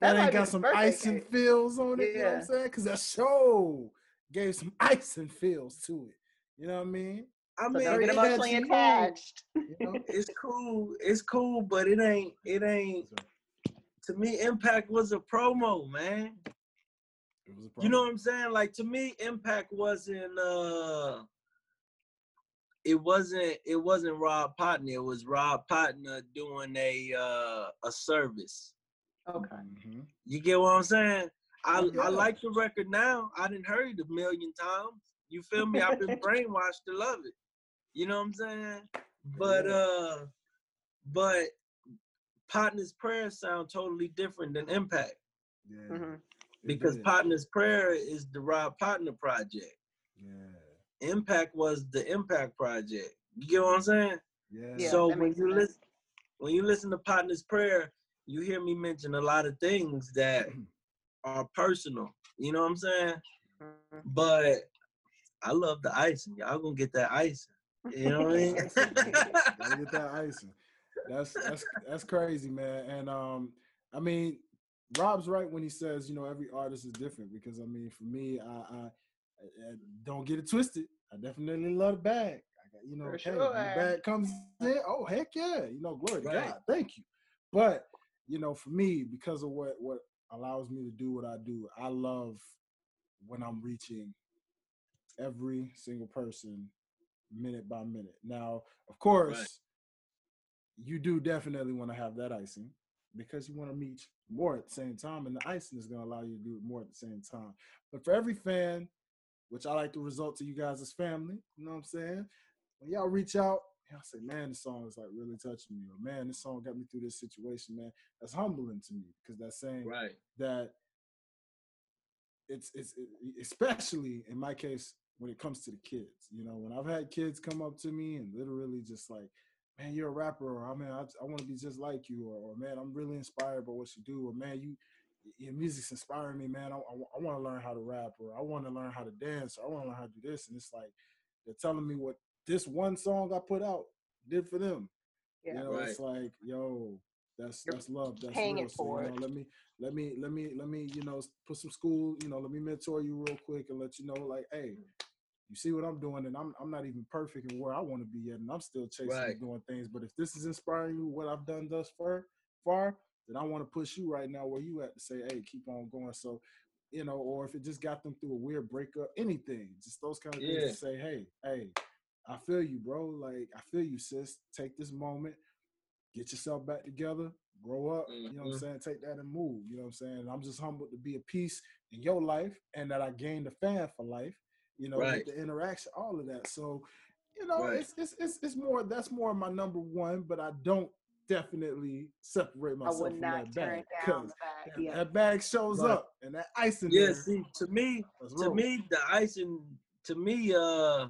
That that, ain't got some birthday icing cake. feels on it? You know what I'm saying? Because that show gave some icing feels to it. You know what I mean? I So mean, don't get emotionally has attached. You know? it's cool. It's cool, but it ain't. It ain't. To me, Impact was a promo, man. It was a promo. You know what I'm saying? Like to me, Impact wasn't. uh It wasn't. It wasn't Rob Partner. It was Rob Partner doing a uh a service. Okay. Mhm. You get what I'm saying? I yeah. I like the record now. I didn't heard it a million times. You feel me? I've been brainwashed to love it. You know what I'm saying? But uh but Partner's Prayer sound totally different than Impact Yeah. hmm because. Partner's Prayer is the Rob Partner project. Yeah. Impact was the Impact project. You get what I'm saying? Yeah. Yeah, so that when you sense. listen when you listen to Partner's Prayer, you hear me mention a lot of things that are personal. You know what I'm saying? Mhm. But I love the icing. Y'all gonna get that icing. You know what I mean? Gotta get that icing. That's that's that's crazy, man. And um, I mean, Rob's right when he says, you know, every artist is different. Because I mean, for me, I, I, I don't get it twisted. I definitely love the bag. I got, you know, For hey, when sure. the bag comes in, oh heck yeah, you know, glory to God, thank you. But you know, for me, because of what what allows me to do what I do, I love when I'm reaching every single person minute by minute. Now, of course, you do definitely want to have that icing because you want to meet more at the same time, and the icing is going to allow you to do more at the same time. But for every fan, which I like to result to you guys as family, you know what I'm saying? When y'all reach out, y'all say, man, this song is like really touching me, or man, this song got me through this situation, man. That's humbling to me because that's saying right. that it's it's it, especially in my case when it comes to the kids. You know, when I've had kids come up to me and literally just like, "Man, you're a rapper," or "I mean, I, I want to be just like you," or, or "Man, I'm really inspired by what you do," or "Man, you your music's inspiring me, man. I, I, I want to learn how to rap, or I want to learn how to dance, or I want to learn how to do this." And it's like they're telling me what this one song I put out did for them. Yeah. You know, Right. it's like, yo, that's You're that's love. That's paying real. it So, you know, let me let me let me let me you know put some school. You know, let me mentor you real quick and let you know, like, hey, you see what I'm doing, and I'm I'm not even perfect in where I want to be yet, and I'm still chasing Right. and doing things. But if this is inspiring you, what I've done thus far, far, then I want to push you right now where you at to say, hey, keep on going. So. You know, or if it just got them through a weird breakup, anything, just those kind of things to say, hey, hey, I feel you, bro. Like, I feel you, sis. Take this moment, get yourself back together, grow up. You know what I'm Mhm. saying? Take that and move. You know what I'm saying? And I'm just humbled to be a piece in your life and that I gained a fan for life, you know, Right. the interaction, all of that. So, you know, Right. it's, it's it's it's more that's more my number one, but I don't definitely separate I myself would from not that turn bag. down 'cause that. that, Yeah. that bag shows Right. up and that ice in Yeah, there. see, to me, to me, the icing, to me, uh,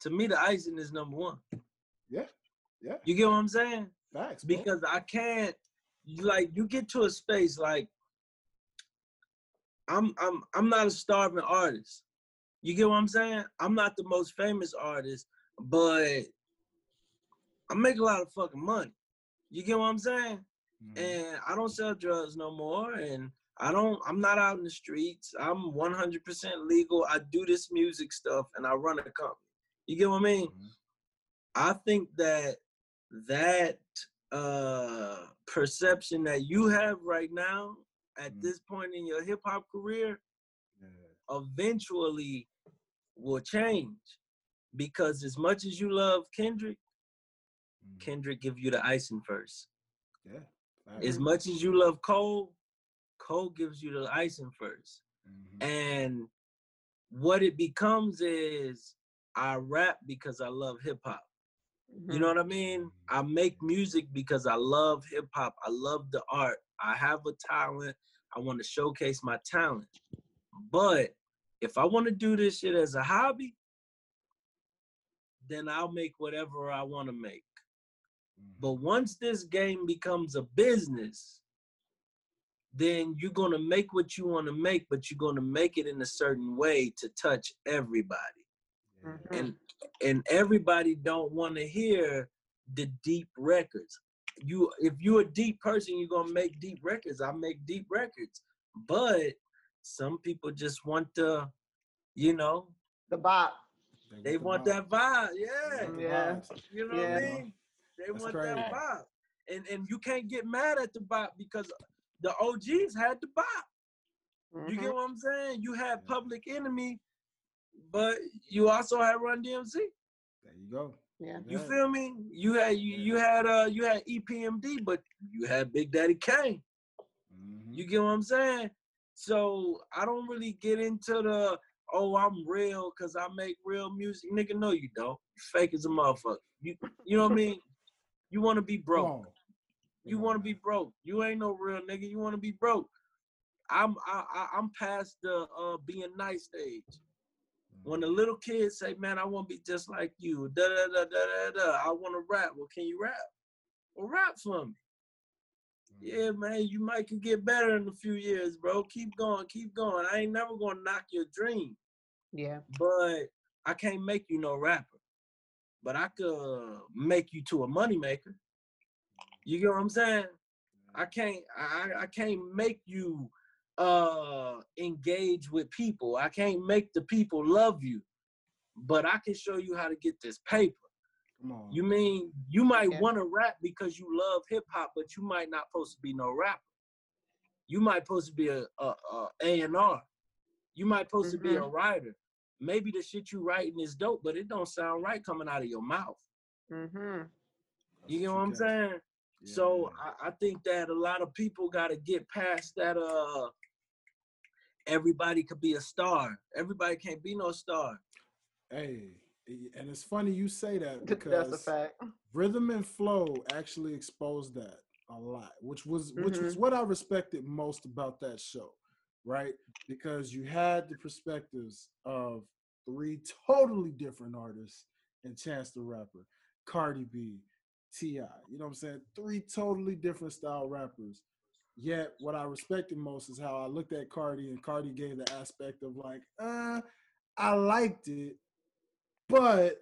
to me, the icing is number one. Yeah. Yeah. You get what I'm saying? Facts, bro. Because I can't, like, you get to a space like, I'm, I'm, I'm not a starving artist. You get what I'm saying? I'm not the most famous artist, but I make a lot of fucking money. You get what I'm saying? Mhm. and I don't sell drugs no more, and I don't. I'm not out in the streets. I'm 100% legal. I do this music stuff, and I run a company. You get what I mean? Mhm. I think that that uh perception that you have right now at Mhm. this point in your hip hop career Yeah. eventually will change because as much as you love Kendrick, Mhm. Kendrick give you the icing first. Yeah. As much as you love Cole, Cole gives you the icing first. Mhm. And what it becomes is I rap because I love hip hop. You know what I mean? I make music because I love hip hop. I love the art. I have a talent. I want to showcase my talent. But if I want to do this shit as a hobby, then I'll make whatever I want to make. Mhm. But once this game becomes a business, then you're gonna make what you want to make, but you're gonna make it in a certain way to touch everybody. Yeah. Mhm. And and everybody don't want to hear the deep records. You if you're a deep person, you're gonna make deep records. I make deep records. But some people just want the, you know, The bop. they the want vibe. that vibe. Yeah. Yeah. You know Yeah. what I mean? They That's want crazy. that bop. And and you can't get mad at the bop because the OGs had the bop. You Mhm. get what I'm saying? You had Yeah. Public Enemy, but you also had Run DMC. There you go. Yeah. You Yeah. feel me? You had you, you had uh you had EPMD, but you had Big Daddy Kane. Mhm. You get what I'm saying? So I don't really get into the oh I'm real because I make real music. Nigga, no you don't. You fake as a motherfucker. You you know what I mean? You want to be broke. You want to be broke. You ain't no real nigga. You want to be broke. I'm I, I, I'm past the uh, being nice stage. When the little kids say, "Man, I want to be just like you," da da da da da da. I want to rap. Well, can you rap? Well, rap for me. Yeah, Mhm. man. You might could get better in a few years, bro. Keep going, keep going. I ain't never gonna knock your dream, Yeah. but I can't make you no rapper. But I could make you to a moneymaker. You get what I'm saying? I can't I, I can't make you uh engage with people. I can't make the people love you. But I can show you how to get this paper. Come on. You mean you might Yeah. want to rap because you love hip hop, but you might not supposed to be no rapper. You might supposed to be a a, a A&R. You might supposed to be a writer. Maybe the shit you writing is dope, but it don't sound right coming out of your mouth. Mm-hmm. You know what you I'm catch. saying? Yeah, So yeah. I, I think that a lot of people got to get past that. Uh, everybody could be a star. Everybody can't be no star. hey, and it's funny you say that That's a because fact. rhythm and flow actually exposed that a lot, which was which was Mhm. what I respected most about that show. right? Because you had the perspectives of three totally different artists and Chance the Rapper, Cardi B, T.I. You know what I'm saying? Three totally different style rappers. Yet what I respected most is how I looked at Cardi and Cardi gave the aspect of like, uh, I liked it, but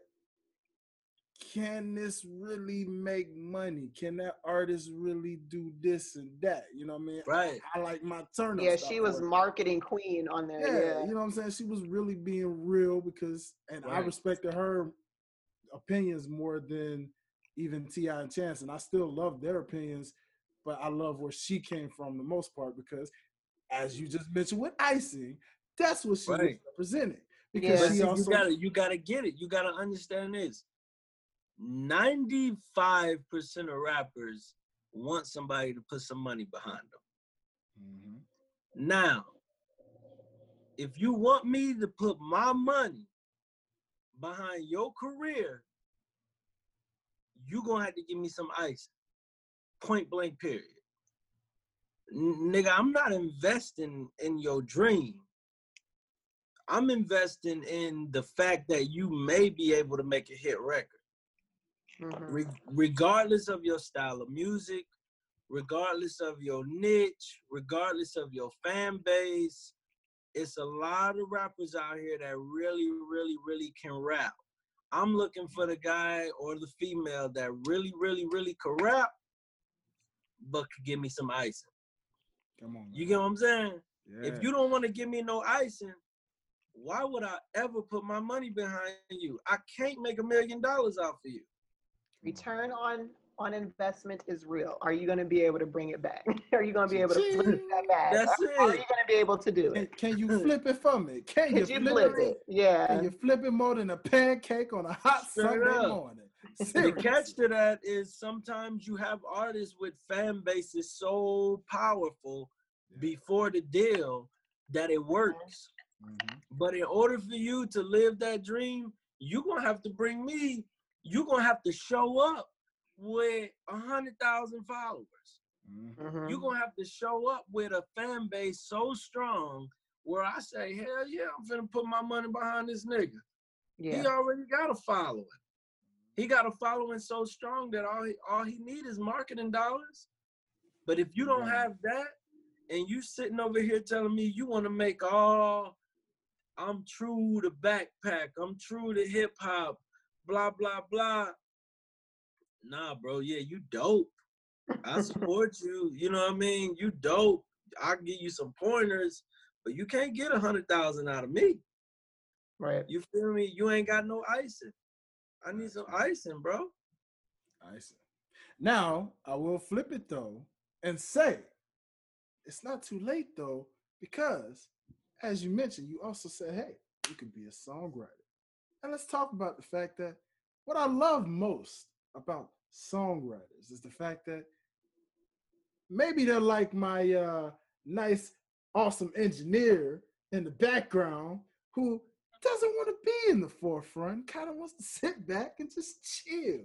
can this really make money? Can that artist really do this and that? You know what I mean? Right. I like my turn. Yeah, she was work. marketing queen on there. Yeah, Yeah. you know what I'm saying? She was really being real because, and I respected her opinions more than even T.I. and Chance. And I still love their opinions, but I love where she came from the most part because, as you just mentioned with icing, that's what she was Right. representing. Because But she see, you gotta you gotta get it. You gotta understand this. Ninety-five percent of rappers want somebody to put some money behind them. Mhm. Now, if you want me to put my money behind your career, you're gonna have to give me some ice. Point blank, period. N- nigga, I'm not investing in your dream. I'm investing in the fact that you may be able to make a hit record. Mhm. Re- regardless of your style of music, regardless of your niche, regardless of your fan base, it's a lot of rappers out here that really, really, really can rap. I'm looking for the guy or the female that really, really, really can rap, but could give me some icing. come on. You man. get what I'm saying? Yeah. If you don't want to give me no icing, why would I ever put my money behind you? I can't make a million dollars off of you. Return on on investment is real. Are you going to be able to bring it back? Are you going to be able to flip that back? That's How are you it. going to be able to do Can, it? can you flip it for me? Can you, you flip, flip it? it? Yeah. Can you flip it more than a pancake on a hot Straight Sunday up. morning? The catch to that is sometimes you have artists with fan bases so powerful Yeah. before the deal that it works. Mhm. But in order for you to live that dream, you're gonna have to bring me, you're gonna have to show up with a hundred thousand followers. Mhm. Mhm. You're gonna have to show up with a fan base so strong where I say, hell yeah, I'm gonna put my money behind this nigga. He already got a following. He got a following so strong that all he all he need is marketing dollars. But if you don't have that, and you sitting over here telling me you want to make all, I'm true to backpack, I'm true to hip hop, blah blah blah. Nah, bro, yeah, you dope. I support you. You know what I mean? You dope. I'll give you some pointers, but you can't get a hundred thousand out of me. Right. You feel me? You ain't got no icing. I need some icing, bro. Icing. Now I will flip it though and say it's not too late though because, as you mentioned, you also said, "Hey, you could be a songwriter." And let's talk about the fact that what I love most about songwriters is the fact that maybe they're like my uh, nice, awesome engineer in the background who doesn't want to be in the forefront, kind of wants to sit back and just chill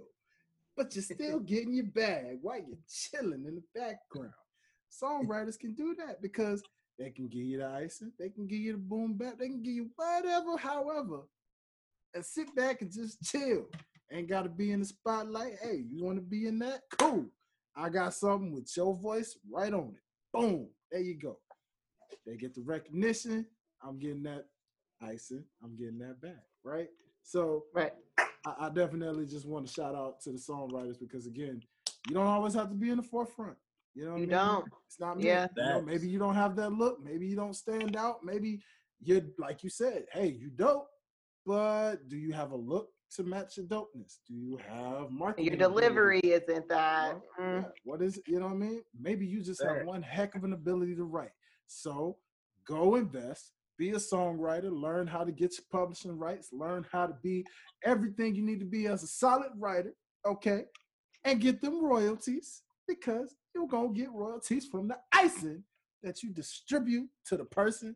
but you're still getting your bag while you're chilling in the background. Songwriters can do that because they can give you the icing, they can give you the boom bap, they can give you whatever, however, and sit back and just chill. Ain't got to be in the spotlight. Hey, you want to be in that? Cool. I got something with your voice right on it. Boom. There you go. They get the recognition. I'm getting that icing. I'm getting that back. Right. So Right. I, I definitely just want to shout out to the songwriters because again, you don't always have to be in the forefront. You know what You I mean? don't. It's not me. Yeah. You know, maybe you don't have that look. Maybe you don't stand out. Maybe you're like you said, hey, you dope, but do you have a look to match your dopeness? Do you have marketing? Your ability? delivery isn't that. Well, mm, yeah, What is it? you know what I mean? Maybe you just have one heck of an ability to write. So go invest, be a songwriter, learn how to get your publishing rights, learn how to be everything you need to be as a solid writer, okay? And get them royalties because you're gonna get royalties from the icing that you distribute to the person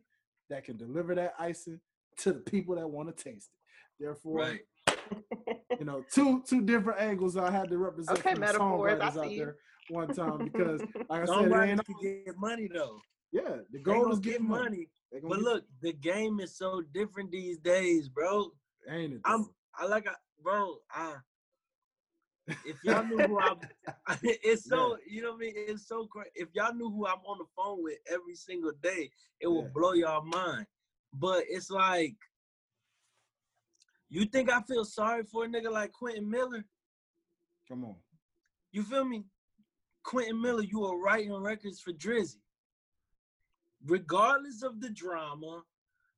that can deliver that icing to the people that want to taste it. Therefore, Right. you know, two two different angles I had to represent Okay, the metaphors, songwriters out there one time because, like I said, it Somebody ain't can get money though. Yeah, the They goal gonna is get getting money. money. They gonna But get- look, the game is so different these days, bro. ain't it? I'm? I like I, bro. I if y'all knew who I'm, it's so you know what I mean. It's so crazy. If y'all knew who I'm on the phone with every single day, it will Yeah. blow y'all mind. But it's like, you think I feel sorry for a nigga like Quentin Miller? Come on. You feel me? Quentin Miller, you are writing records for Drizzy. Regardless of the drama,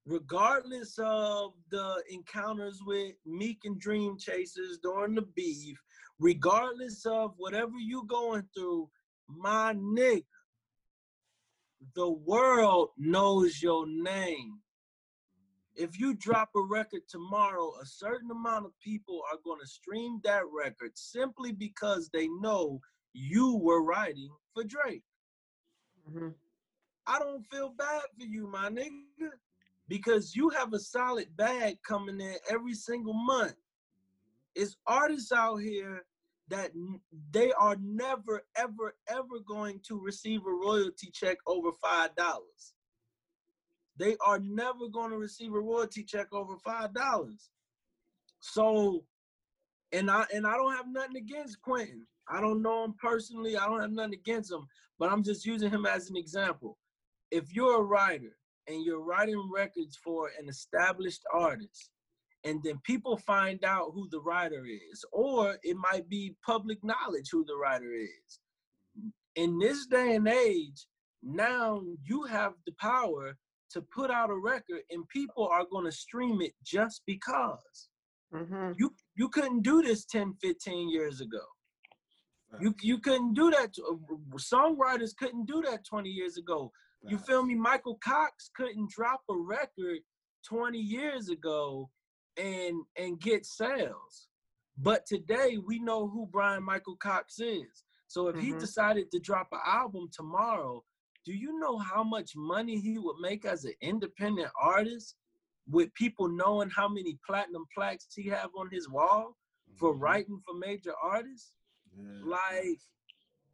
regardless of the encounters with Meek and Dream Chasers during the beef, regardless of whatever you're going through, my nigga, the world knows your name. If you drop a record tomorrow, a certain amount of people are going to stream that record simply because they know you were writing for Drake. Mhm. I don't feel bad for you, my nigga, because you have a solid bag coming in every single month. It's artists out here that they are never, ever, ever going to receive a royalty check over five dollars. They are never going to receive a royalty check over five dollars. So, and I and I don't have nothing against Quentin. I don't know him personally. I don't have nothing against him, but I'm just using him as an example. If you're a writer and you're writing records for an established artist, and then people find out who the writer is, or it might be public knowledge who the writer is. In this day and age, now you have the power to put out a record and people are going to stream it just because. Mhm. You you couldn't do this 10, 15 years ago. You you couldn't do that. to- Songwriters couldn't do that 20 years ago. You feel me? Michael Cox couldn't drop a record 20 years ago and and get sales. But today we know who Bryan Michael Cox is. So if he Mhm. decided to drop an album tomorrow, do you know how much money he would make as an independent artist with people knowing how many platinum plaques he have on his wall for Mhm. writing for major artists? Yeah, like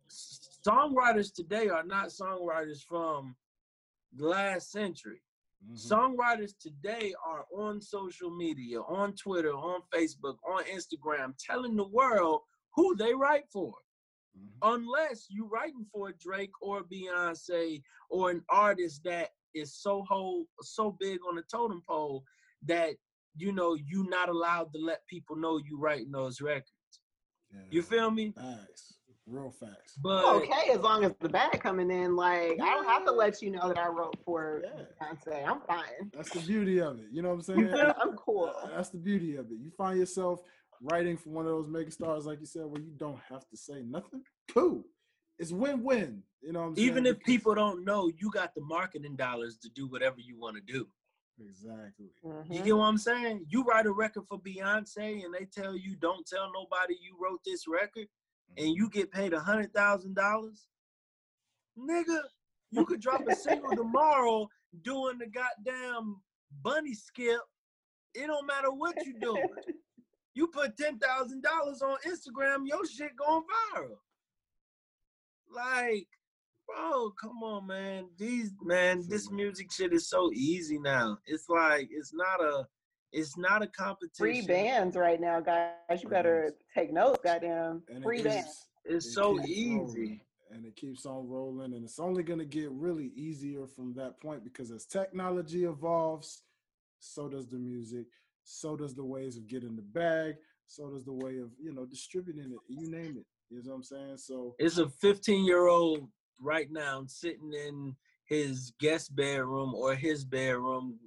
songwriters today are not songwriters from last century. Mhm. Songwriters today are on social media, on Twitter, on Facebook, on Instagram, telling the world who they write for. Mhm. Unless you're writing for Drake or Beyonce or an artist that is so whole, so big on the totem pole that you know you're not allowed to let people know you're writing those records. You Yeah. feel me? Facts. Real facts. But okay, as long as the bag coming in, like I don't have to let you know that I wrote for Yeah. Beyonce. I'm fine. That's the beauty of it. You know what I'm saying? I'm cool. That's the beauty of it. You find yourself writing for one of those mega stars, like you said, where you don't have to say nothing. Cool. It's win-win. You know what I'm saying? even if Because- people don't know, you got the marketing dollars to do whatever you want to do. Exactly. You Mhm. get what I'm saying? You write a record for Beyonce and they tell you don't tell nobody you wrote this record and you get paid a hundred thousand dollars. Nigga, you could drop a single tomorrow doing the goddamn bunny skip. It don't matter what you doing. You put ten thousand dollars on Instagram, your shit going viral. Like, bro, come on, man. These man, this music shit is so easy now. It's like it's not a, it's not a competition. Free bands right now, guys. You better take notes, goddamn. And it Free is- bands. It's it so easy. rolling, and it keeps on rolling and it's only going to get really easier from that point because as technology evolves so does the music so does the ways of getting the bag so does the way of you know distributing it you name it you know what i'm saying so It's a 15 year old right now sitting in his guest bedroom or his bedroom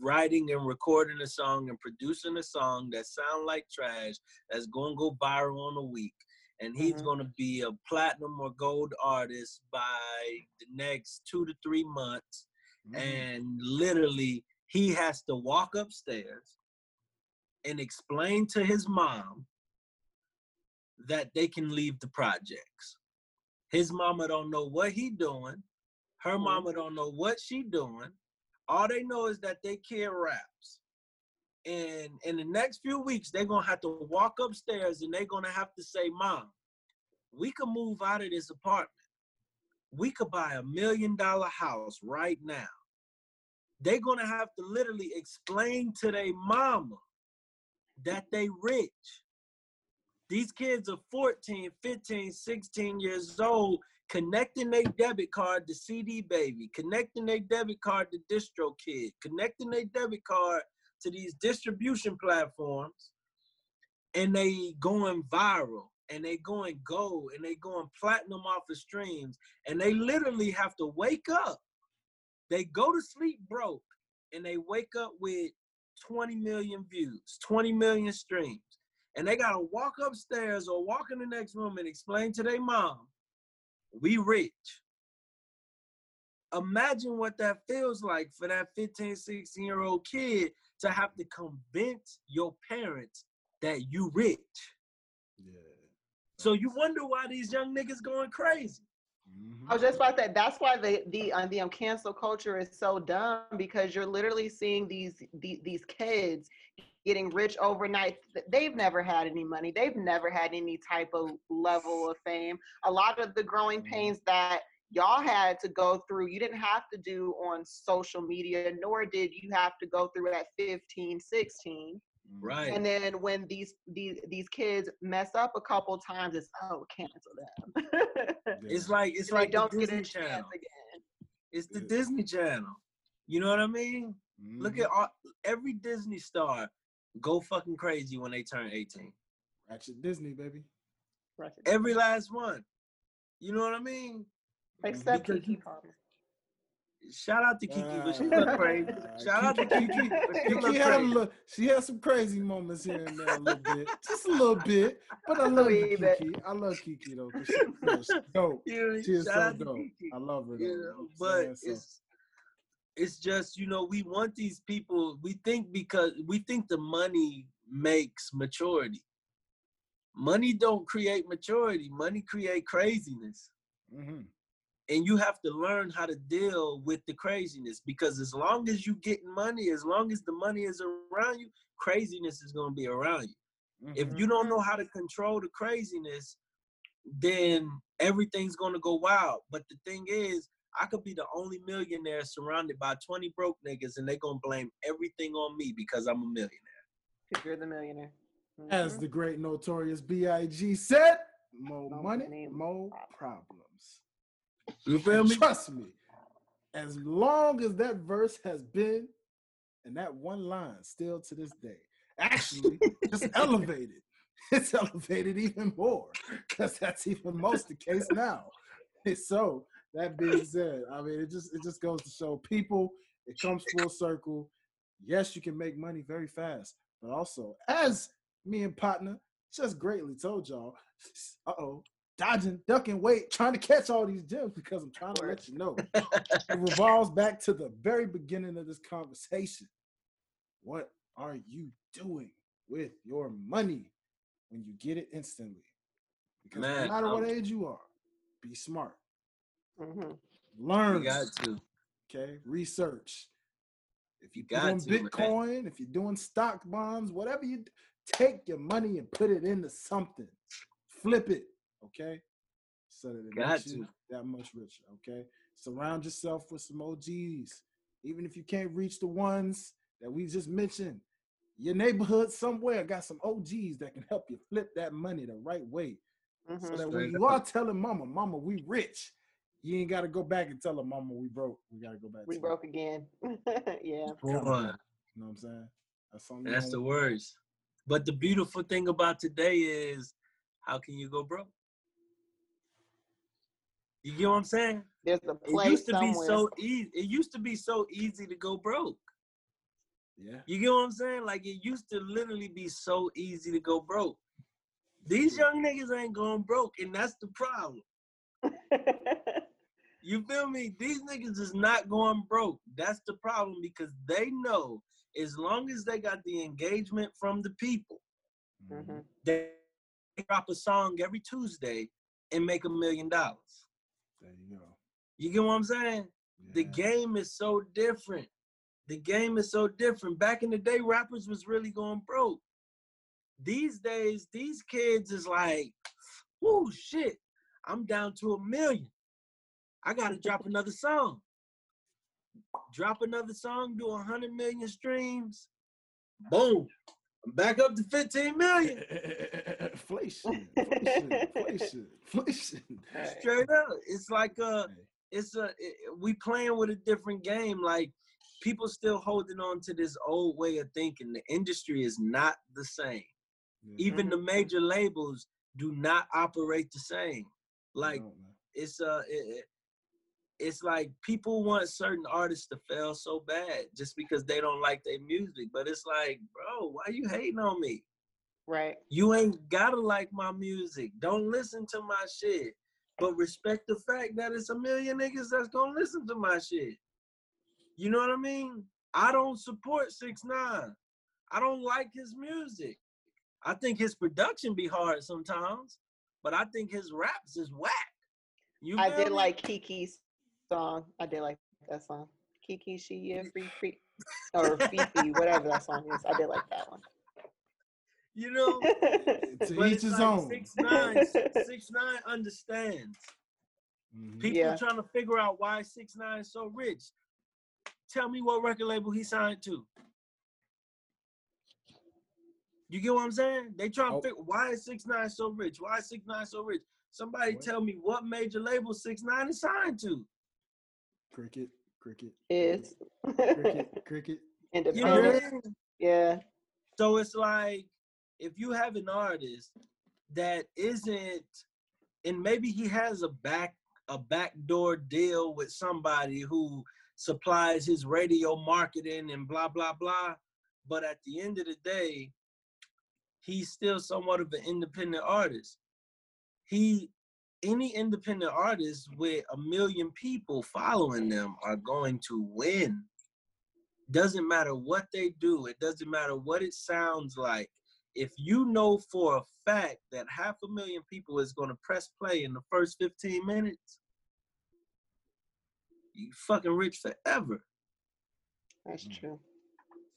writing and recording a song and producing a song that sound like trash that's going to go viral in a week and he's Mhm. going to be a platinum or gold artist by the next 2 to 3 months mhm, and literally he has to walk upstairs and explain to his mom that they can leave the projects. His mama don't know what he doing. Her Mhm. mama don't know what she doing. All they know is that they kid raps. And in the next few weeks, they're gonna have to walk upstairs and they're gonna have to say, Mom, we can move out of this apartment. we could buy a million dollar house right now. They're gonna have to literally explain to their mama that they rich. These kids are 14, 15, 16 years old, connecting their debit card to CD Baby, connecting their debit card to DistroKid, connecting their debit card to these distribution platforms, and they going viral. And they going gold. And they going platinum off the streams. And they literally have to wake up. They go to sleep broke. And they wake up with 20 million views 20 million streams. And they gotta walk upstairs or walk in the next room and explain to their mom we rich imagine what that feels like for that 15 16 year old kid to have to convince your parents that you rich Yeah. so you wonder why these young niggas going crazy. I was just about that. That's why the the uh, the um, cancel culture is so dumb because you're literally seeing these the, these kids getting rich overnight. They've never had any money. They've never had any type of level of fame. A lot of the growing pains that y'all had to go through, you didn't have to do on social media, nor did you have to go through at 15, 16. Right. And then when these these these kids mess up a couple times, it's oh cancel them. It's like it's And like don't get Disney a chance Channel. again. It's the Yeah. Disney Channel. You know what I mean? Look Mhm. at all, every Disney star go fucking crazy when they turn 18. Ratchet Disney, baby. Every last one. You know what I mean? Except because Keke Palmer. Shout out to Keke, but she Ah. look crazy. Ah, Shout out to Keke- Keke, she Keke had a crazy. little, she had some crazy moments here and there a little bit, just a little bit. But I love you, Believe. Keke. I love Keke though. she, yo, she's dope. You know, She is so dope. Keke. I love her though. you you know, know what I'm but saying? So- it's it's just you know we want these people we think because we think the money makes maturity money don't create maturity money create craziness Mhm. and you have to learn how to deal with the craziness because as long as you get money as long as the money is around you craziness is going to be around you if Mhm. you don't know how to control the craziness, then everything's gonna go wild. But the thing is, I could be the only millionaire surrounded by 20 broke niggas, and they gonna blame everything on me because I'm a millionaire. Because you're the millionaire. As Mhm. the great notorious B.I.G. said, more More money, money, more problems." problems. You feel me? Trust me, as long as that verse has been, and that one line still to this day, actually just elevated. It's elevated even more because that's even most the case now. So that being said, I mean, it just it just goes to show people. It comes full circle. Yes, you can make money very fast, but also as me and partner just greatly told y'all, uh oh, dodging, ducking, wait, trying to catch all these gems because I'm trying to let you know. it revolves back to the very beginning of this conversation. What are you doing with your money when you get it instantly? Because Man, no matter what I'm- age you are, be smart. Mhm. Learn. You got to. Okay. Research. If You you're got doing to, man. Bitcoin, if you're doing stock bonds, whatever you d- take your money and put it into something. Flip it. Okay. So that it Got makes you that much richer. Okay. Surround yourself with some OGs. Even if you can't reach the ones that we just mentioned, your neighborhood somewhere got some OGs that can help you flip that money the right way. So Mhm. that when you are telling mama, mama, we rich, you ain't got to go back and tell her, mama, we broke. We got to go back. We to broke again. yeah. Boy, You know what I'm saying? That's something. that's the want. words. But the beautiful thing about today is, how can you go broke? You get what I'm saying? There's a place It used to be so easy. It used to be so easy to go broke. Yeah. You get what I'm saying? Like it used to literally be so easy to go broke. These young niggas ain't going broke, and that's the problem. You feel me? These niggas is not going broke. That's the problem because they know as long as they got the engagement from the people, Mhm. they drop a song every Tuesday and make a million dollars. There you go. You get what I'm saying? The game is so different. The game is so different. Back in the day, rappers was really going broke. These days, these kids is like, whoo, shit, I'm down to a million. I gotta drop another song. Drop another song, do 100 million streams. Boom. I'm back up to 15 million. Eh, eh, eh, inflation, inflation, inflation, inflation. Straight up. It's like uh it's a it, we playing with a different game. Like people still holding on to this old way of thinking. The industry is not the same. Even the mm-hmm. major labels do not operate the same. Like No, it's uh it, it- it's like people want certain artists to fail so bad just because they don't like their music. But it's like, bro, why you hating on me? Right. You ain't gotta like my music. Don't listen to my shit. But respect the fact that it's a million niggas that's gonna listen to my shit. You know what I mean? I don't support six nine. I don't like his music. I think his production be hard sometimes, but I think his raps is whack. You I did me? like Kiki's song. I did like that song. Kiki, she a free free or Fifi, whatever that song is. I did like that one. you know. To But each it's his like own. six nine, six nine understands. Mhm. People Yeah. trying to figure out why six nine is so rich. Tell me what record label he signed to. You get what I'm saying? They trying Oh. to figure why is six nine so rich? Why is six nine so rich? Somebody What? tell me what major label six nine is signed to. Cricket, cricket, Is cricket, cricket. You know what. I mean? Yeah. So it's like if you have an artist that isn't, and maybe he has a back a backdoor deal with somebody who supplies his radio marketing and blah blah blah. But at the end of the day, he's still somewhat of an independent artist. He any independent artist with a million people following them are going to win doesn't matter what they do it doesn't matter what it sounds like if you know for a fact that half a million people is going to press play in the first 15 minutes you fucking rich forever That's Mm. true.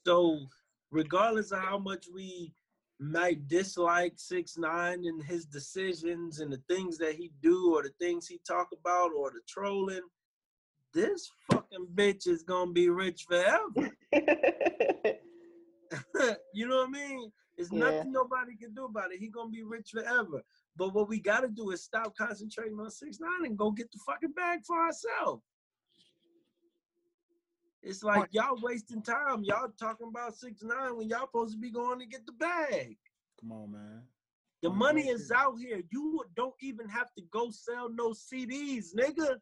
so regardless of how much we might dislike six nine and his decisions and the things that he do or the things he talk about or the trolling this fucking bitch is gonna be rich forever you know what I mean? It's Yeah. nothing nobody can do about it. He gonna be rich forever. But what we gotta do is stop concentrating on six nine and go get the fucking bag for ourselves. It's like y'all wasting time. Y'all talking about six nine when y'all supposed to be going to get the bag. Come on, man. The Point money blank is period. out here. You don't even have to go sell no CDs, nigga.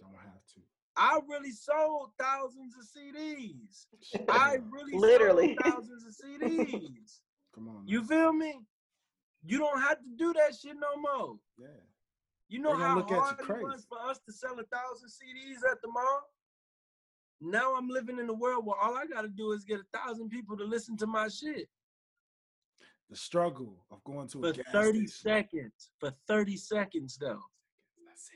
Don't have to. I really sold thousands of CDs. I really Literally. sold thousands of CDs. Come on. You feel me? You don't have to do that shit no more. Yeah. You know They gonna how look at you hard it crazy. was for us to sell a thousand CDs at the mall? Now I'm living in a world where all I gotta do is get a thousand people to listen to my shit The struggle of going to a for gas 30 station. seconds. For 30 seconds though. That's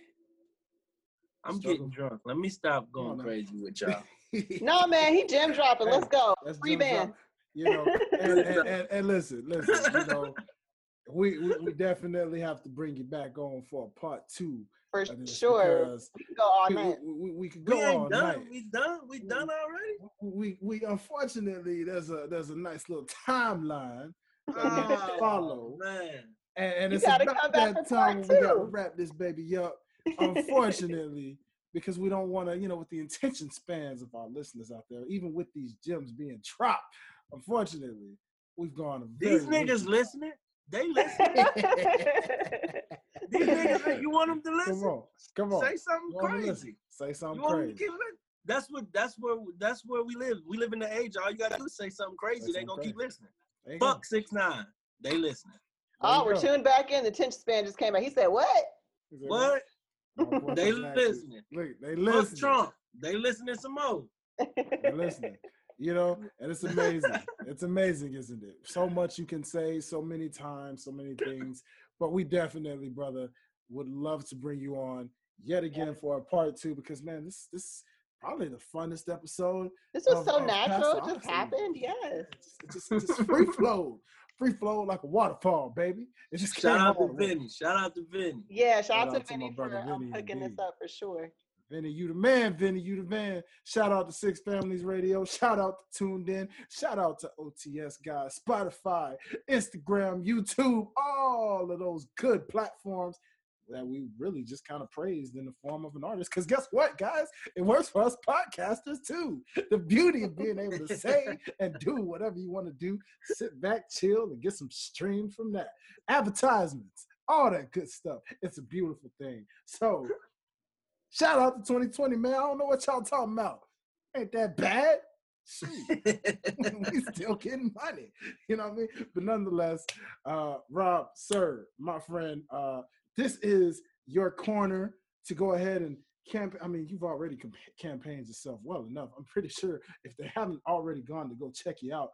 I'm Struggle. getting drunk. Let me stop going now. crazy with y'all. no man, he gem dropping. Let's go. That's Free Jim band. Drop. You know, and, and, and, and listen, listen, you know, we, we we definitely have to bring you back on for a part two. For sure. because We can go all We, night. we, we, we could We go all done. night. We done. We done already. We we unfortunately there's a there's a nice little timeline that we Oh, follow. man. and, and You it's gotta about come back that time we got to wrap this baby up. Unfortunately, because we don't want to, you know, with the attention spans of our listeners out there, even with these gems being dropped, unfortunately, we've gone a very These niggas lengthy- listen. They listen. These niggas, you want them to listen? Come listen? on, come on. Say something You crazy. Say You something want them crazy. to? That's what. That's where. That's where we live. We live in the age. All you gotta do is say something crazy. Say They something gonna keep listening. There you go. Fuck six nine. They listening. There oh, we're go. tuned back in. The tension span just came out. He said, What? What? They actually, listening. Look, they Fuck listening. Trump. They listening some more. They're listening. You know, and it's amazing. It's amazing, isn't it? So much you can say, so many times, so many things. But we definitely, brother, would love to bring you on yet again for a part two because man, this this probably the funnest episode. This was Of- so of natural. It just happened. Yes. It just, it just free flow. free flow like a waterfall, baby. It just Shout out to all the way. Vinny. Shout out to Vinny. Yeah, shout, Shout out out to to my Vinny for brother um, Vinny, hooking this up for sure. Vinny, you the man. Vinny, you the man. Shout out to Six Families Radio. Shout out to Tuned In. Shout out to OTS guys, Spotify, Instagram, YouTube, all of those good platforms that we really just kind of praised in the form of an artist. Because guess what, guys? It works for us podcasters too. The beauty of being able to say and do whatever you want to do, sit back, chill, and get some streams from that. Advertisements, all that good stuff. It's a beautiful thing. So, shout out to 2020, man. I don't know what y'all talking about. Ain't that bad? We still getting money. You know what I mean? But nonetheless, uh, Rob, sir, my friend, uh, this is your corner to go ahead and campaign. I mean, you've already camp- campaigned yourself well enough. I'm pretty sure if they haven't already gone to go check you out,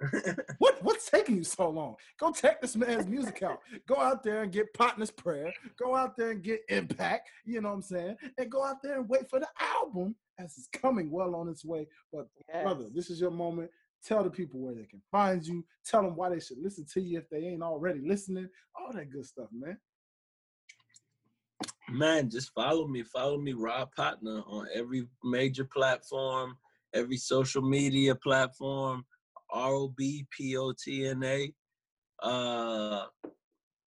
what what's taking you so long? Go check this man's music out. Go out there and get Partner's Prayer. Go out there and get Impact. You know what I'm saying? And go out there and wait for the album as it's coming well on its way. But brother, this is your moment. Tell the people where they can find you. Tell them why they should listen to you if they ain't already listening. All that good stuff, man. Man, just follow me. Follow me, Rob Potna, on every major platform, every social media platform. R O B P O T N A. Uh,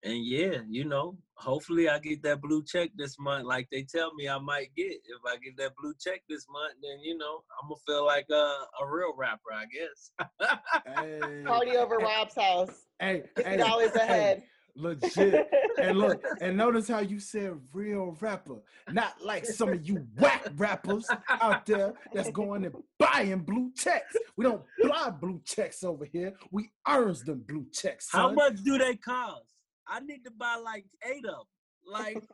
and yeah, you know, hopefully I get that blue check this month. Like they tell me I might get. If I get that blue check this month, then you know I'm gonna feel like a, a real rapper, I guess. Hey, Party over Rob's house. Hey, Fifty hey, dollars a hey, head. Legit. And look, and notice how you said real rapper, not like some of you whack rappers out there that's going and buying blue checks. We don't buy blue checks over here. We earns them blue checks. How much do they cost? I need to buy like eight of them. Like,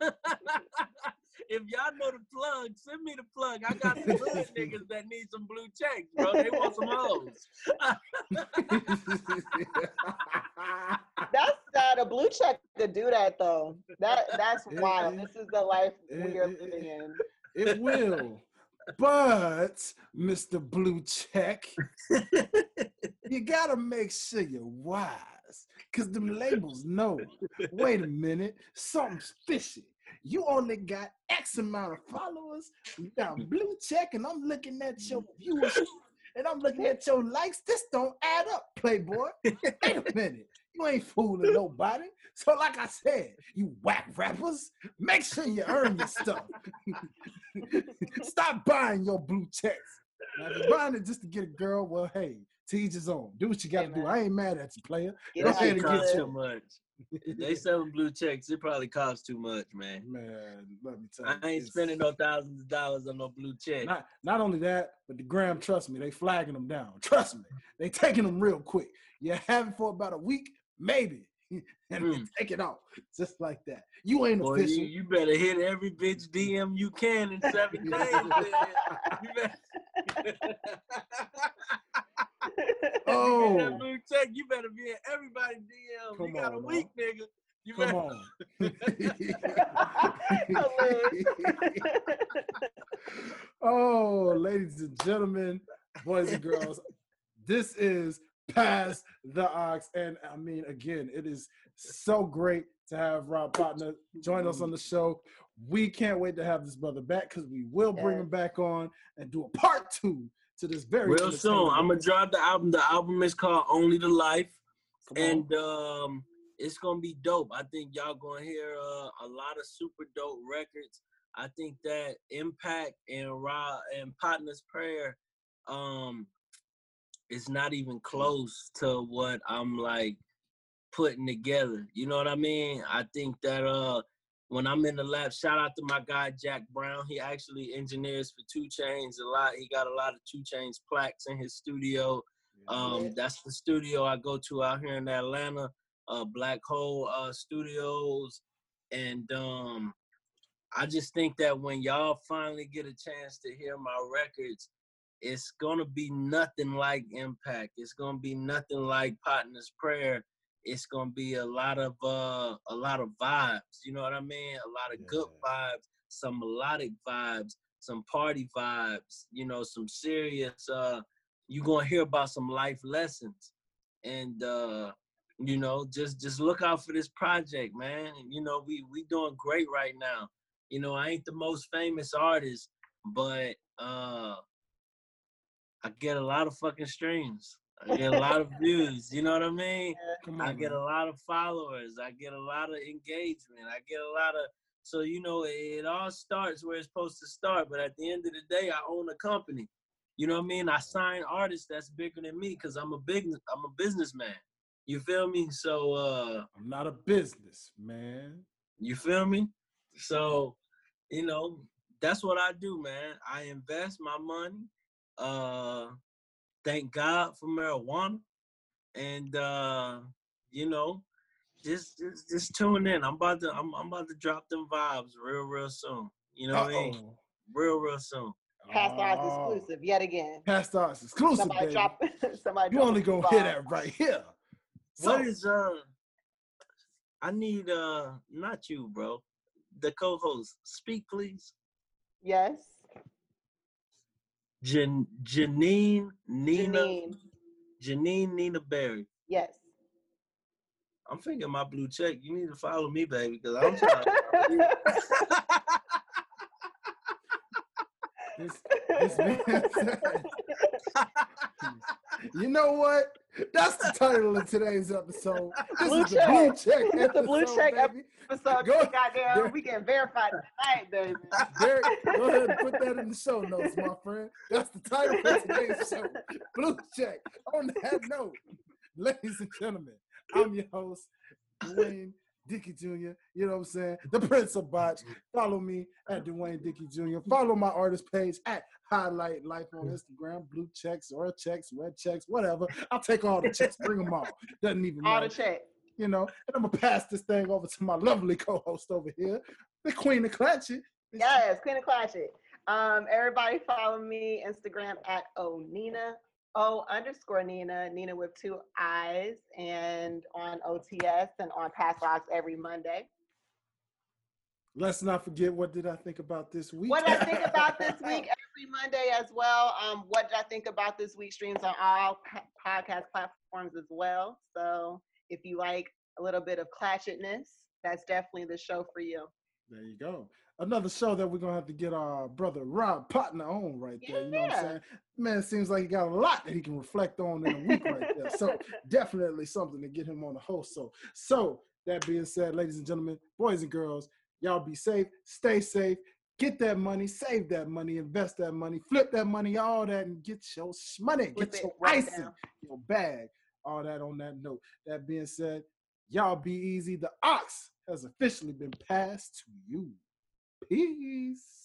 if y'all know the plug, send me the plug. I got some hood niggas that need some blue checks, bro. They want some hoes. That's Uh, a blue check to do that though. That that's wild. it- This is the life we are living in. it will. But Mr. Blue Check, you gotta make sure you're wise. Cause them labels know. Wait a minute, something's fishy. You only got X amount of followers. You got blue check, and I'm looking at your viewership, and I'm looking at your likes. This don't add up, Playboy. Wait a minute. You ain't fooling nobody. So, like I said, you whack rappers, make sure you earn your stuff. Stop buying your blue checks. Now, if you're buying it just to get a girl, well, hey, to each his own. Do what you got to do. I ain't mad at you, player. Get Go ahead and get too much. They selling blue checks, it probably costs too much, man. Man, let me tell you. I ain't spending no thousands of dollars on no blue check. Not, not only that, but the gram, trust me, they flagging them down. Trust me, they taking them real quick. You have it for about a week, maybe, and Mm. take it off just like that. You ain't Boy, official. you better hit every bitch DM you can in seven days. man. You Oh. You that blue check, you better be in every DM. Come you got a on, week, nigga. You Come better on. oh, ladies and gentlemen, boys and girls, this is Pass the Ox. And I mean, again, it is so great to have Rob Potna join us on the show. We can't wait to have this brother back because we will bring Yes. him back on and do a part two to this very real soon. entertaining- I'm gonna drop the album. The album is called Only the Life. Come on. and um it's gonna be dope. I think y'all gonna hear uh, a lot of super dope records. I think that Impact and Rob and Partners Prayer um is not even close to what I'm like putting together. You know what I mean? I think that uh when I'm in the lab, shout out to my guy Jack Brown. He actually engineers for 2 Chainz a lot. He got a lot of 2 Chainz plaques in his studio. Um, that's the studio I go to out here in Atlanta, uh, Black Hole uh, Studios, and um, I just think that when y'all finally get a chance to hear my records, it's gonna be nothing like Impact. It's gonna be nothing like Partners Prayer. It's gonna be a lot of uh, a lot of vibes. You know what I mean? A lot of good vibes, some melodic vibes, some party vibes. You know, some serious. Uh, you're gonna hear about some life lessons and uh you know, just just look out for this project, man. You know, we we doing great right now. You know, I ain't the most famous artist, but uh I get a lot of fucking streams. I get a lot of views. You know what I mean? Come I get man. a lot of followers. I get a lot of engagement. I get a lot of so you know it, it all starts where it's supposed to start. But at the end of the day, I own a company. You know what I mean? I sign artists that's bigger than me because I'm a big I'm a businessman. You feel me? So uh I'm not a business man. you feel me? So, you know, that's what I do, man. I invest my money. Uh thank God for marijuana. And uh, you know, just just just tune in. I'm about to I'm I'm about to drop them vibes real, real soon. You know what I mean? Real, real soon. Past Oz Oh. exclusive yet again. Past Oz exclusive, Somebody baby. drop. Somebody. you drop only gonna hear that right here. What So, is uh I need uh not you, bro. The co-host. Speak please. Yes. Jan- Janine Nina Janine. Janine Nina Berry. Yes. I'm thinking my blue check. You need to follow me, baby, because I'm trying. to this, this man you know what? That's the title of today's episode. This Blue is the blue check It's the blue check baby. Episode Go- goddamn, go- we can verify tonight, baby. Derek, go ahead and put that in the show notes, my friend. That's the title of today's show. Blue check. On that note, ladies and gentlemen, I'm your host, Dwayne Dickey Jr. You know what I'm saying? The Prince of Botch. Follow me at Dwayne Dickey Jr. Follow my artist page at Highlight Life on Instagram. Blue checks, oil checks, red checks, whatever. I'll take all the checks. Bring them all. Doesn't even All matter the check. you know, and I'm gonna pass this thing over to my lovely co-host over here, the Queen of Clatchy. Yes, Queen of Clatchet. Um, everybody follow me Instagram at O Nina O underscore Nina Nina with two eyes and on OTS and on Pass Rocks every Monday. Let's not forget what did I think about this week. What did I think about this week every Monday as well? Um, what did I think about this week? Streams on all podcast platforms as well. So if you like a little bit of clatchetness, that's definitely the show for you. There you go. Another show that we're gonna have to get our brother Rob Potna on right there. You know what I'm saying? Man, seems like he got a lot that he can reflect on in a week right there. So definitely something to get him on the host. So so that being said, ladies and gentlemen, boys and girls, y'all be safe, stay safe, get that money, save that money, invest that money, flip that money, all that, and get your money, Flip get your right icing, down. your bag, all that on that note. That being said, y'all be easy. The ox has officially been passed to you. Peace.